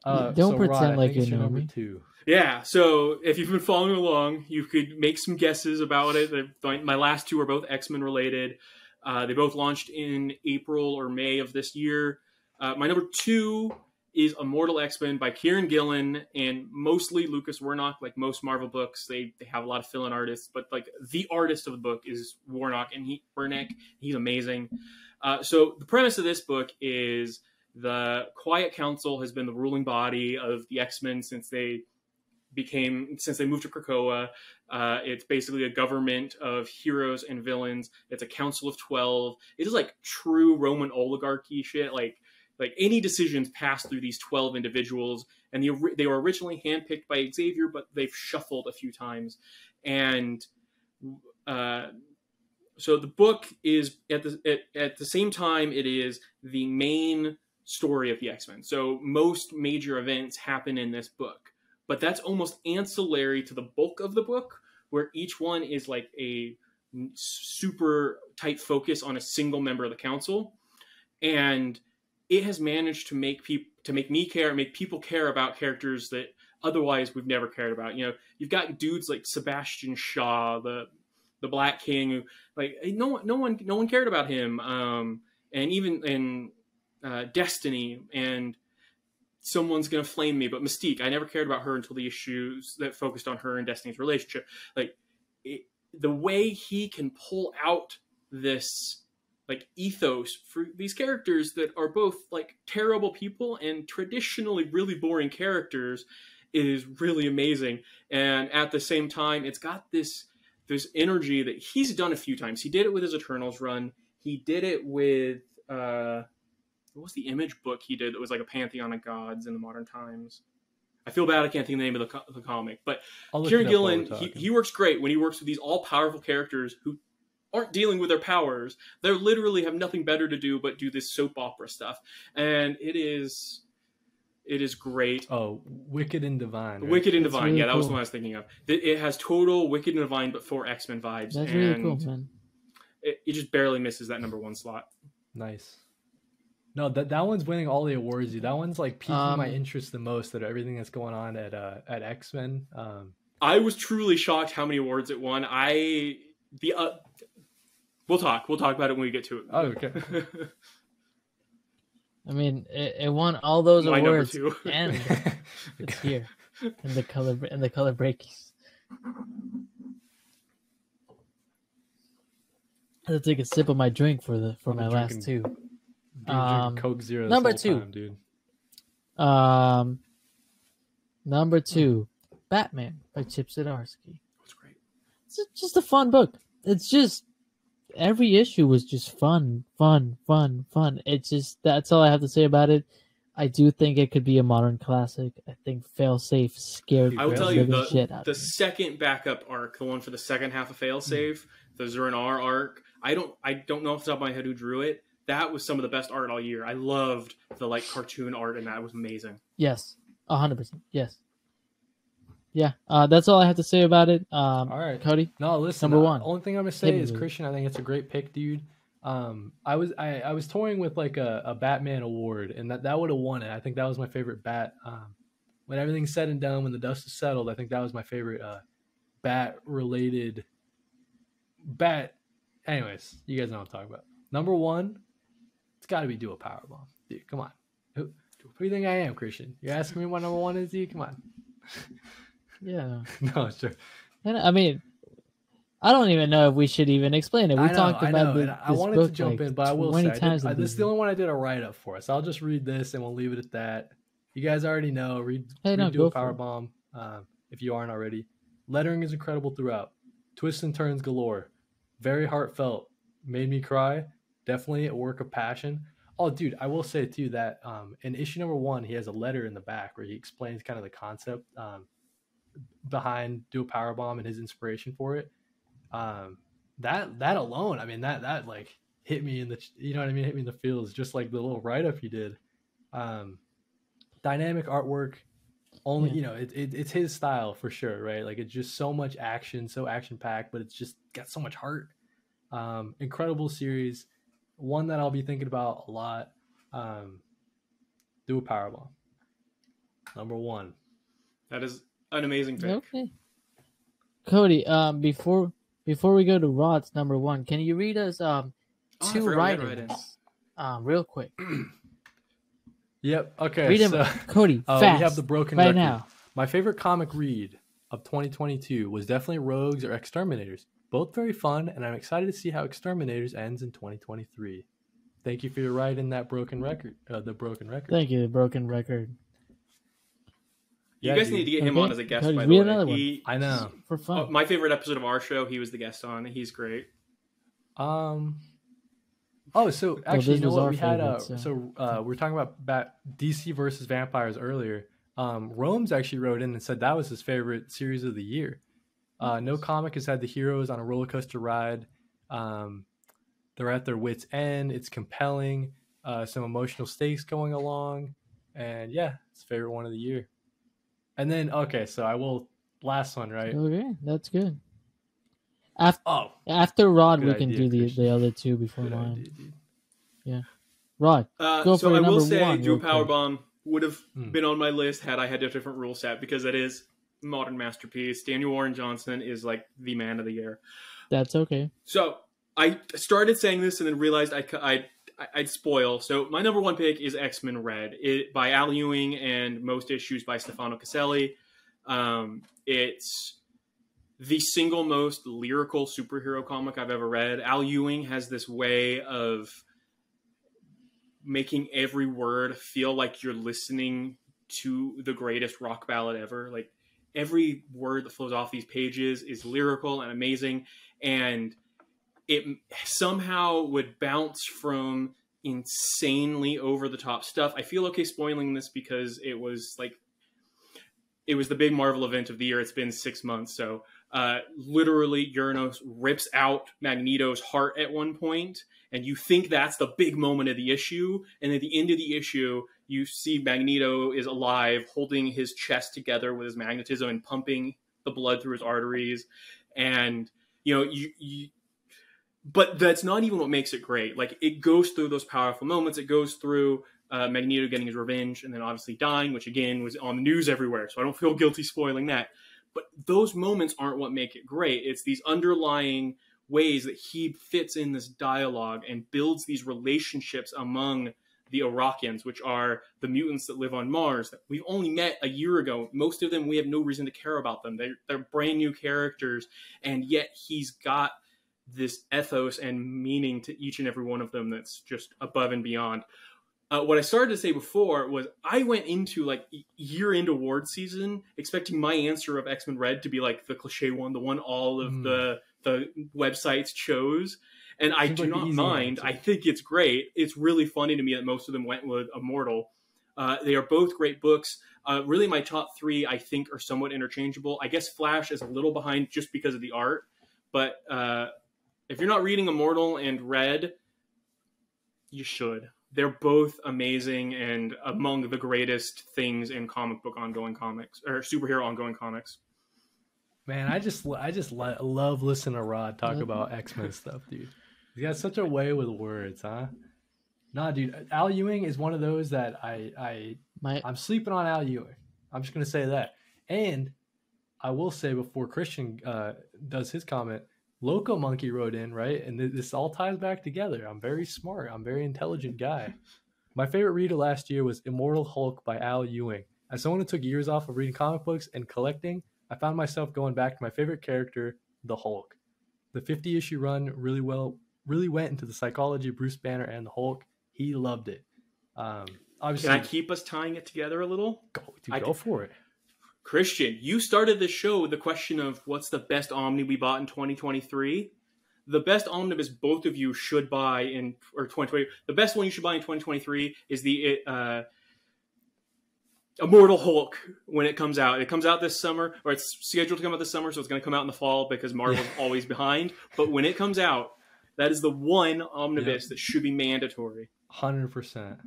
uh, Don't so pretend Rod, like you it's your know number me. two. Yeah, so if you've been following along, you could make some guesses about it. My last two are both X Men related. Uh, they both launched in April or May of this year. Uh, my number two is Immortal X Men by Kieron Gillen and mostly Lucas Werneck. Like most Marvel books, they, they have a lot of fill-in artists, but like the artist of the book is Werneck and he Werneck. He's amazing. Uh, so the premise of this book is the Quiet Council has been the ruling body of the X Men since they became since they moved to Krakoa. Uh, it's basically a government of heroes and villains. It's a council of twelve. It is like true Roman oligarchy shit. Like like any decisions pass through these twelve individuals, and the, they were originally handpicked by Xavier, but they've shuffled a few times, and. Uh, so the book is at the at, at the same time it is the main story of the X-Men. So most major events happen in this book, but that's almost ancillary to the bulk of the book where each one is like a super tight focus on a single member of the council. And it has managed to make people to make me care make people care about characters that otherwise we've never cared about. You know you've got dudes like sebastian shaw the the black king who like no one no one no one cared about him um and even in uh, destiny and someone's gonna flame me, but Mystique, I never cared about her until the issues that focused on her and Destiny's relationship. Like it, the way he can pull out this like ethos for these characters that are both like terrible people and traditionally really boring characters is really amazing. And at the same time, it's got this this energy that he's done a few times. He did it with his Eternals run. He did it with uh what was the image book he did that was like a pantheon of gods in the modern times? I feel bad I can't think of the name of the, co- the comic, but Kieron it up while we're Gillen, he, he works great when he works with these all powerful characters who aren't dealing with their powers. They literally have nothing better to do but do this soap opera stuff, and it is it is great. Oh, Wicked and Divine. right? Wicked and That's Divine, really yeah, that was the one I was thinking of. It it has total Wicked and Divine, but for X Men vibes, That's and really cool, man. it, it just barely misses that number one slot. Nice. No, that that one's winning all the awards. Dude. That one's like piquing my Um, interest the most. That everything that's going on at uh, at X Men. Um, I was truly shocked how many awards it won. I the uh, we'll talk. We'll talk about it when we get to it. oh, okay. I mean, it, it won all those My awards, two. and it's here in the color in the color breakings. I had to take a sip of my drink for the for I'm my last drinking- two. Um, Coke Zero. Number two. time, dude. Um, number two, Batman by Chip Zdarsky. It's great. It's just a fun book. It's just every issue was just fun, fun, fun, fun. It's just that's all I have to say about it. I do think it could be a modern classic. I think Failsafe scared I will the tell you the, shit out the second backup arc, the one for the second half of Failsafe, Hmm. the Zur-En-Arrh arc. I don't I don't know off the top of my head who drew it. That was some of the best art all year. I loved the like cartoon art and that It was amazing. Yes, a hundred percent. Yes. Yeah, uh, that's all I have to say about it. Um, All right. Kody. No, listen. Number uh, one. Only thing I'm gonna say Hit is with it. Christian. I think it's a great pick, dude. Um, I was I, I was toying with like a, a Batman award, and that that would have won it. I think that was my favorite Bat. Um, when everything's said and done, when the dust is settled, I think that was my favorite uh, Bat related Bat. Anyways, you guys know what I'm talking about. Number one, it's got to be Do a Powerbomb, dude. Come on. Who, who do you think I am, Christian? You're asking me what number one is, dude? Come on. Yeah, no, sure. and I mean, I don't even know if we should even explain it. We know, talked about and I wanted to jump like in, but I will 20 say I times did, I, in this is the only one I did a write up for. So I'll just read this and we'll leave it at that. You guys already know. Read, Hey, read no, Do a Power. Bomb um, if you aren't already. Lettering is incredible throughout. Twists and turns galore. Very heartfelt. Made me cry. Definitely a work of passion. Oh, dude, I will say too that um, in issue number one, he has a letter in the back where he explains kind of the concept um, behind Do a Power Bomb and his inspiration for it. Um, that that alone, I mean that that like hit me in the you know what I mean, hit me in the feels, just like the little write up he did. Um, dynamic artwork, only Yeah. you know it, it, it's his style for sure, right? Like it's just so much action, so action packed, but it's just got so much heart. Um, incredible series, one that I'll be thinking about a lot. Um, do a powerbomb. Number one. That is an amazing pick. Okay. Kody, um, before before we go to Rod's number one, can you read us um Oh, I two forgot we write-ins, write-ins. um, real quick? Yep. Okay. read them, so, Kody. uh, fast. we have the broken right record. now. My favorite comic read of 2022 was definitely Rogues or X-Terminators. Both very fun, and I'm excited to see how X-Terminators ends in 2023. Thank you for your ride in that broken record. Uh, the broken record. Thank you, the broken record You Yeah, guys dude. need to get him Okay. on as a guest. Kody, by the way, another one. He- I know. for fun. oh, my favorite episode of our show. He was the guest on. He's great. Um. Oh, so actually, this you know what our we had? Uh, favorite, so uh, we were talking about bat- DC versus vampires earlier. Um, Rome's actually wrote in and said that was his favorite series of the year. Uh, no comic has had the heroes on a roller coaster ride. Um, they're at their wits' end. It's compelling. Uh, some emotional stakes going along, and yeah, it's favorite one of the year. And then okay, so I will last one right. Okay, that's good. After Oh, after Rod, we can idea, do the, Christian. the other two before good mine. idea, dude. Rod, Uh, Go so for I will number say, one do a real power quick. bomb would have Hmm. been on my list had I had a different rule set because that is modern masterpiece. Daniel Warren Johnson is like the man of the year. that's okay. So I started saying this and then realized I, I- I'd spoil. So my number one pick is X Men Red it, by Al Ewing and most issues by Stefano Caselli. Um, it's the single most lyrical superhero comic I've ever read. Al Ewing has this way of making every word feel like you're listening to the greatest rock ballad ever. Like every word that flows off these pages is lyrical and amazing, and it somehow would bounce from insanely over the top stuff. I feel okay spoiling this because it was like it was the big Marvel event of the year. It's been six months, so uh, literally Uranos rips out Magneto's heart at one point, and you think that's the big moment of the issue. And at the end of the issue, you see Magneto is alive, holding his chest together with his magnetism and pumping the blood through his arteries. And you know, you, you but that's not even what makes it great. Like it goes through those powerful moments. It goes through uh, Magneto getting his revenge and then obviously dying, which again was on the news everywhere. So I don't feel guilty spoiling that. But those moments aren't what make it great. It's these underlying ways that he fits in this dialogue and builds these relationships among the Arakkii, which are the mutants that live on Mars that we've only met a year ago. Most of them, we have no reason to care about them. They're, they're brand new characters, and yet he's got this ethos and meaning to each and every one of them that's just above and beyond. Uh, what I started to say before was I went into like year end award season expecting my answer of X Men Red to be like the cliche one, the one all of Mm. the the websites chose, and I do like not mind. answer. I think it's great. It's really funny to me that most of them went with Immortal. Uh, they are both great books. Uh, really, my top three I think are somewhat interchangeable. I guess Flash is a little behind just because of the art, but uh, if you're not reading Immortal and Red, you should. They're both amazing and among the greatest things in comic book ongoing comics or superhero ongoing comics. Man, I just I just li- love listening to Rod talk Mhm. about X Men stuff, dude. He's got such a way with words, huh? Nah, dude. Al Ewing is one of those that I I My I'm sleeping on Al Ewing. I'm just gonna say that. And I will say before Christian uh, does his comment, Loco Monkey wrote in right, and th- this all ties back together. I'm very smart. I'm a very intelligent guy. My favorite reader last year was Immortal Hulk by Al Ewing. As someone who took years off of reading comic books and collecting, I found myself going back to my favorite character, the Hulk. The 50 issue run really well, really went into the psychology of Bruce Banner and the Hulk. He loved it. Um, obviously, Can I keep us tying it together a little? go, dude, I go can- for it. Christian, you started the show with the question of what's the best Omni we bought in 2023. The best omnibus both of you should buy in or 2020. The best one you should buy in 2023 is the uh, Immortal Hulk when it comes out. It comes out this summer, or it's scheduled to come out this summer, so it's going to come out in the fall because Marvel's always behind. But when it comes out, that is the one omnibus Yep. that should be mandatory. Hundred percent.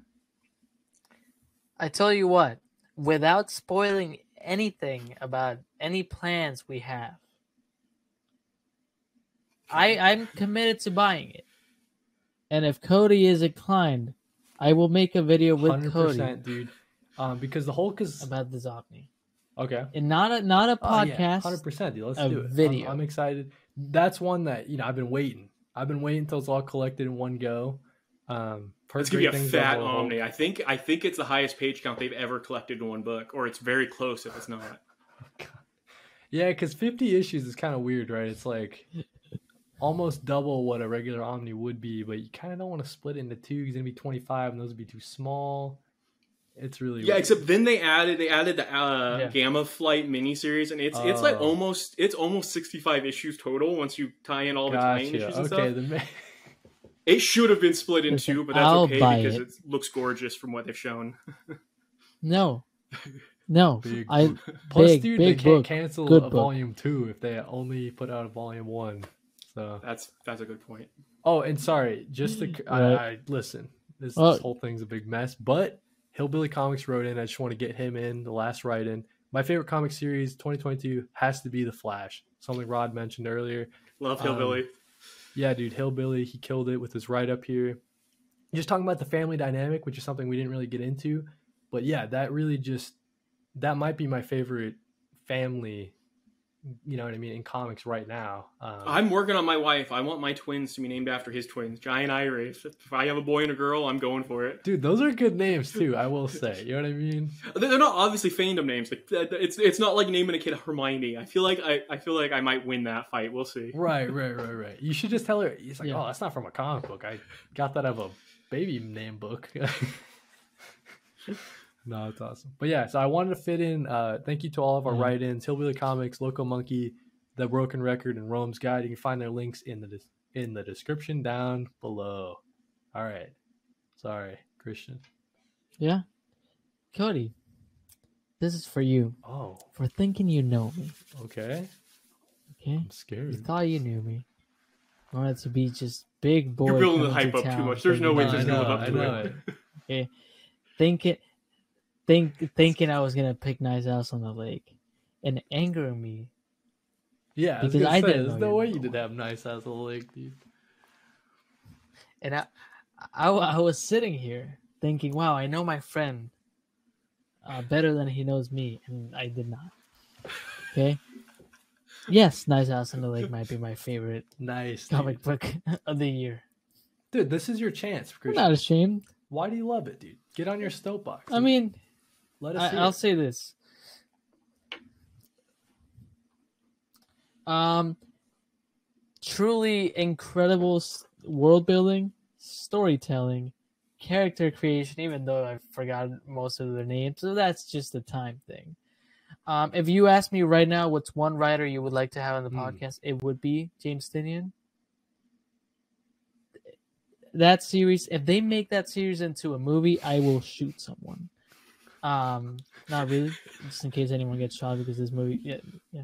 I tell you what, without spoiling anything about any plans we have, I I'm committed to buying it. And if Kody is inclined, I will make a video with Hundred Kody percent, dude. Um, because the Hulk is about the Zopni. okay. And not a not a podcast. Hundred percent, dude. Let's a do it. I'm- video. I'm, excited. That's one that you know I've been waiting. I've been waiting until it's all collected in one go. Um, It's gonna be a fat omni. I think I think it's the highest page count they've ever collected in one book, or it's very close if it's not. Yeah, because 50 issues is kind of weird, right? It's like almost double what a regular Omni would be, but you kind of don't want to split it into two. It's gonna be 25, and those would be too small. It's really Yeah, weird. except then they added they added the uh, Yeah. Gamma Flight miniseries, and it's it's like Oh. almost it's almost sixty five issues total once you tie in all the tie-in gotcha. issues and Okay, stuff. the ma- It should have been split in two, but that's I'll okay because it. it looks gorgeous from what they've shown. No. No. Big I Plus, Big, dude, big they can't book. cancel Good a book. volume two if they only put out a volume one. So, That's that's a good point. oh, and sorry, just to I, Right. I listen. This, Oh. this whole thing's a big mess, but Hillbilly Comics wrote in. I just want to get him in the last write in. My favorite comic series 2022 has to be The Flash. Something Rod mentioned earlier. Love Um, Hillbilly. Yeah, dude, Hillbilly, he killed it with his write up here. Just talking about the family dynamic, which is something we didn't really get into. But yeah, that really just that might be my favorite family you know what I mean, in comics right now. Um, I'm working on my wife. I want my twins to be named after his twins, Jai and Irey. If I have a boy and a girl, I'm going for it. dude, those are good names too. I will say, you know what I mean. They're not obviously fandom names. Like it's it's not like naming a kid Hermione. I feel like I, I feel like I might win that fight. We'll see. Right, right, right, right. You should just tell her. He's like, Yeah. oh, that's not from a comic book. I got that out of a baby name book. no, it's awesome. But yeah, so I wanted to fit in. Uh, thank you to all of our Mhm. write-ins: Hillbilly Comics, Local Monkey, The Broken Record, and Rome's Guide. You can find their links in the des- in the description down below. All right. Sorry, Christian. Yeah. Kody, this is for you Oh, for thinking you know me. okay. Okay. I'm scared. You thought you knew me. You wanted to be just big boy. You're building the hype to up too much. There's no way this is going I live know, up I to know it. it. Okay. Thinking, think, thinking I was gonna pick Nice House on the Lake, and anger me. Yeah, Because I say, didn't there's no way you did have nice house on the lake, dude. And I, I, I was sitting here thinking, wow, I know my friend uh, better than he knows me, and I did not. Okay. Yes, Nice House on the Lake might be my favorite Nice, comic dude. book of the year. Dude, this is your chance, I'm Christian. not ashamed. Why do you love it, dude? Get on your soapbox. I mean, let us. I, hear I'll it. say this. Um, truly incredible world building, storytelling, character creation. Even though I forgot most of their names, so that's just a time thing. Um, if you ask me right now, what's one writer you would like to have on the Hmm. podcast? It would be James Tynion. That series, if they make that series into a movie, I will shoot someone. Um, not really, just in case anyone gets shot because this movie. Yeah, yeah.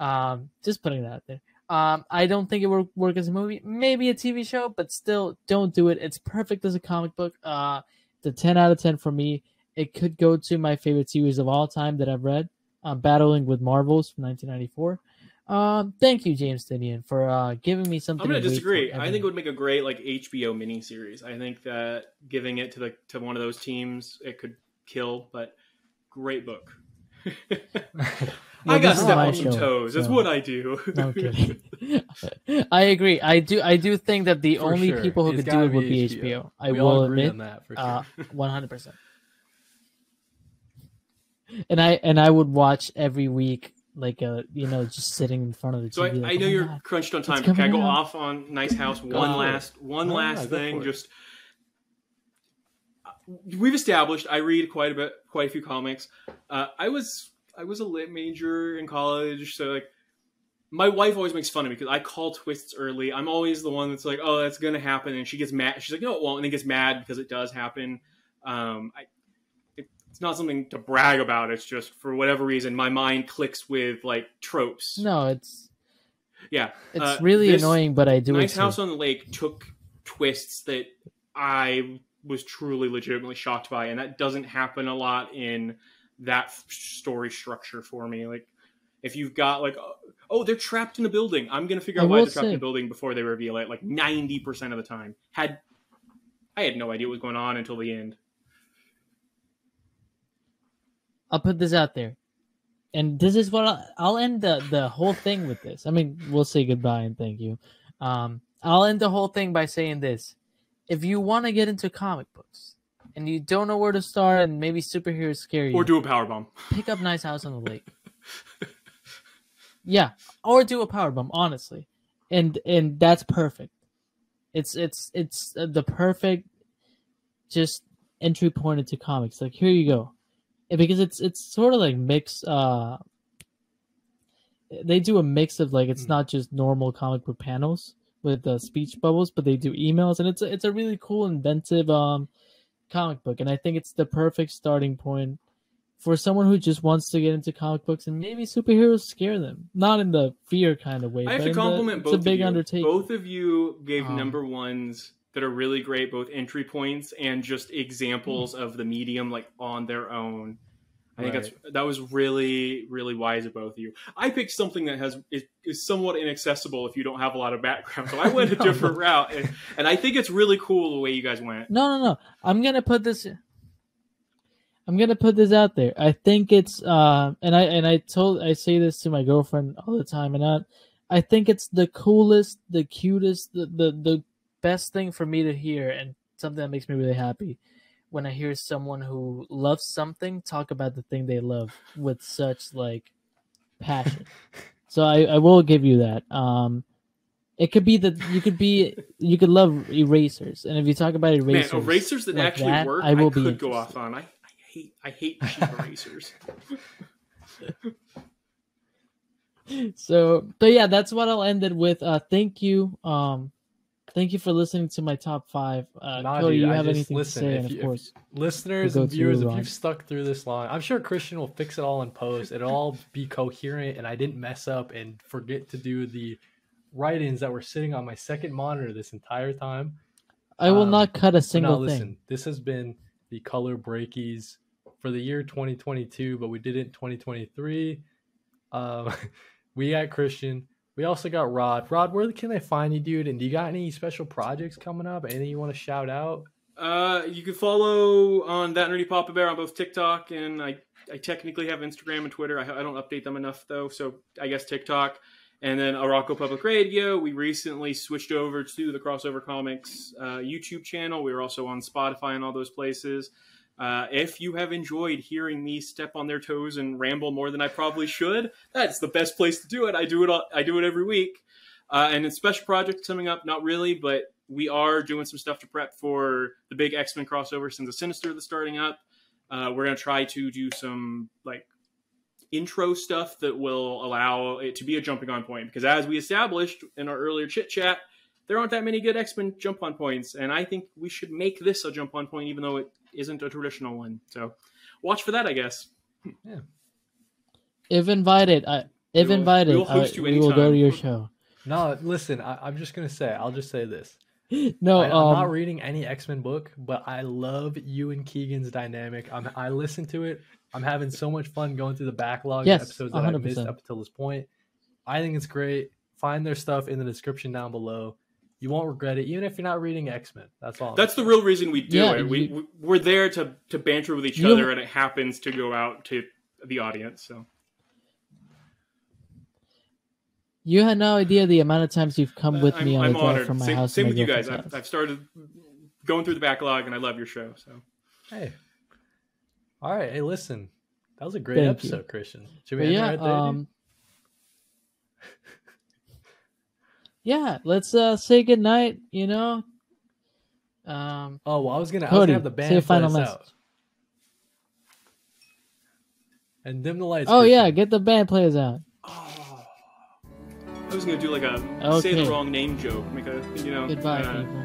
Um, just putting that out there. Um, I don't think it will work as a movie. Maybe a TV show, but still, don't do it. It's perfect as a comic book. Uh, the ten out of ten for me. It could go to my favorite series of all time that I've read, uh, Battling with Marvels from 1994. Um, thank you, James Tynion, for uh, giving me something. I'm gonna to disagree. I think it would make a great like HBO miniseries. I think that giving it to the to one of those teams, it could kill. But great book. Well, I got this is step on some show, toes. That's so- what I do. No I'm kidding. I agree. I do. I do think that the For only sure. people who It's could do it would be HBO. I we will all agree admit, on that for sure. uh, one hundred percent. And I and I would watch every week, like a you know, just sitting in front of the TV. So I, like, I know oh you're God. crunched on time. Can I go out. off on Nice House? Go One for it. last, one Oh, last thing. Just. it. We've established. I read quite a bit, quite a few comics. Uh, I was I was a lit major in college, so like my wife always makes fun of me because I call twists early. I'm always the one that's like, "Oh, that's gonna happen," and she gets mad. She's like, "No, it won't," and then gets mad because it does happen. Um, I, it, it's not something to brag about. It's just for whatever reason, my mind clicks with like tropes. No, it's Yeah, it's uh, really annoying, but I do Nice House on the Lake took twists that I was truly legitimately shocked by, and that doesn't happen a lot in that story structure for me. Like, if you've got like, oh, oh, they're trapped in a building, I'm gonna figure I out why they're trapped in a building before they reveal it. Like ninety percent of the time, had I had no idea what was going on until the end. I'll put this out there, and this is what I'll, I'll end the the whole thing with. This, I mean, we'll say goodbye and thank you. Um, I'll end the whole thing by saying this: if you want to get into comic books and you don't know where to start, and maybe superheroes scare you, Or do a power bomb. pick up Nice House on the Lake. yeah, or do a power bomb, honestly, and and that's perfect. It's it's it's the perfect just entry point into comics. Like here you go, because it's it's sort of like mix. Uh, they do a mix of like it's Hmm. not just normal comic book panels with the speech bubbles, but they do emails, and it's a, it's a really cool, inventive um comic book, and I think it's the perfect starting point for someone who just wants to get into comic books and maybe superheroes scare them, not in the fear kind of way. I have but to in the- compliment it's a big of you. undertaking. Both of you gave Um, number ones that are really great, both entry points and just examples of the medium, like on their own. I think that's that was really really wise of both of you. I picked something that has is, is somewhat inaccessible if you don't have a lot of background, so I went a No, different route, and, and I think it's really cool the way you guys went. No, no, no. I'm gonna put this. I'm gonna put this out there. I think it's uh, and I and I told I say this to my girlfriend all the time, and I, I think it's the coolest, the cutest, the the the best thing for me to hear, and something that makes me really happy when I hear someone who loves something talk about the thing they love with such like passion. so I, I will give you that. Um, it could be that you could be you could love erasers, and if you talk about erasers, Man, erasers that like actually that, work, I I, will could be go off on. I, I hate I hate cheap erasers. so but yeah that's what i'll end it with uh thank you um thank you for listening to my top five uh Nah, Kody, dude, you I have just- anything listen, to say if and of you- course Listeners We'll and viewers, if you've stuck through this long, I'm sure Christian will fix it all in post. It'll all be coherent, and I didn't mess up and forget to do the write-ins that were sitting on my second monitor this entire time. i will um, not cut a single now, thing listen, this has been the color breakies for the year 2022, but we did it in 2023. Um, we got Christian. We also got Rod. Rod, where can they find you, dude? And do you got any special projects coming up? Anything you want to shout out? Uh, you can follow on that nerdy Papa Bear on both TikTok and I, I technically have Instagram and Twitter. I, I don't update them enough though, so I guess TikTok. And then Arakko Public Radio. We recently switched over to the Crossover Comics uh, YouTube channel. We are also on Spotify and all those places. Uh, if you have enjoyed hearing me step on their toes and ramble more than I probably should, that's the best place to do it. I do it. All, I do it every week. Uh, and it's special projects coming up. Not really, but we are doing some stuff to prep for the big X Men crossover Sins of Sinister that's starting up. Uh, we're gonna try to do some like intro stuff that will allow it to be a jumping on point because as we established in our earlier chit chat, there aren't that many good X Men jump on points, and I think we should make this a jump on point even though it isn't a traditional one. So watch for that, I guess. Yeah. If invited i if We will- invited we will host I- you we will go to your show No, listen, I, I'm just gonna say, I'll just say this. no I, am um not reading any X Men book, but I love you and Keegan's dynamic. I'm, I listen to it. I'm having so much fun going through the backlog Yes, of episodes that I missed up until this point. I think it's great. Find their stuff in the description down below. You won't regret it, even if you're not reading X Men. That's all. I'm That's the real reason we do Yeah, it. We, you- we we're there to to banter with each You- other, and it happens to go out to the audience. So you had no idea the amount of times you've come with I'm, me on I'm a drive from my same house same with you guys. I've. I've started going through the backlog, and I love your show. So Hey. All right. Hey, listen. That was a great Thank you. episode, Christian. Should we But end yeah, right there? um, yeah. Let's uh say goodnight. You know. Um, oh, well, I was gonna, I was Kody, gonna have the band say a play final us message. out. And dim the lights. Oh yeah, Christian. get the band players out. oh, I was gonna do like a say the wrong name joke, make a you know. Goodbye, uh, people.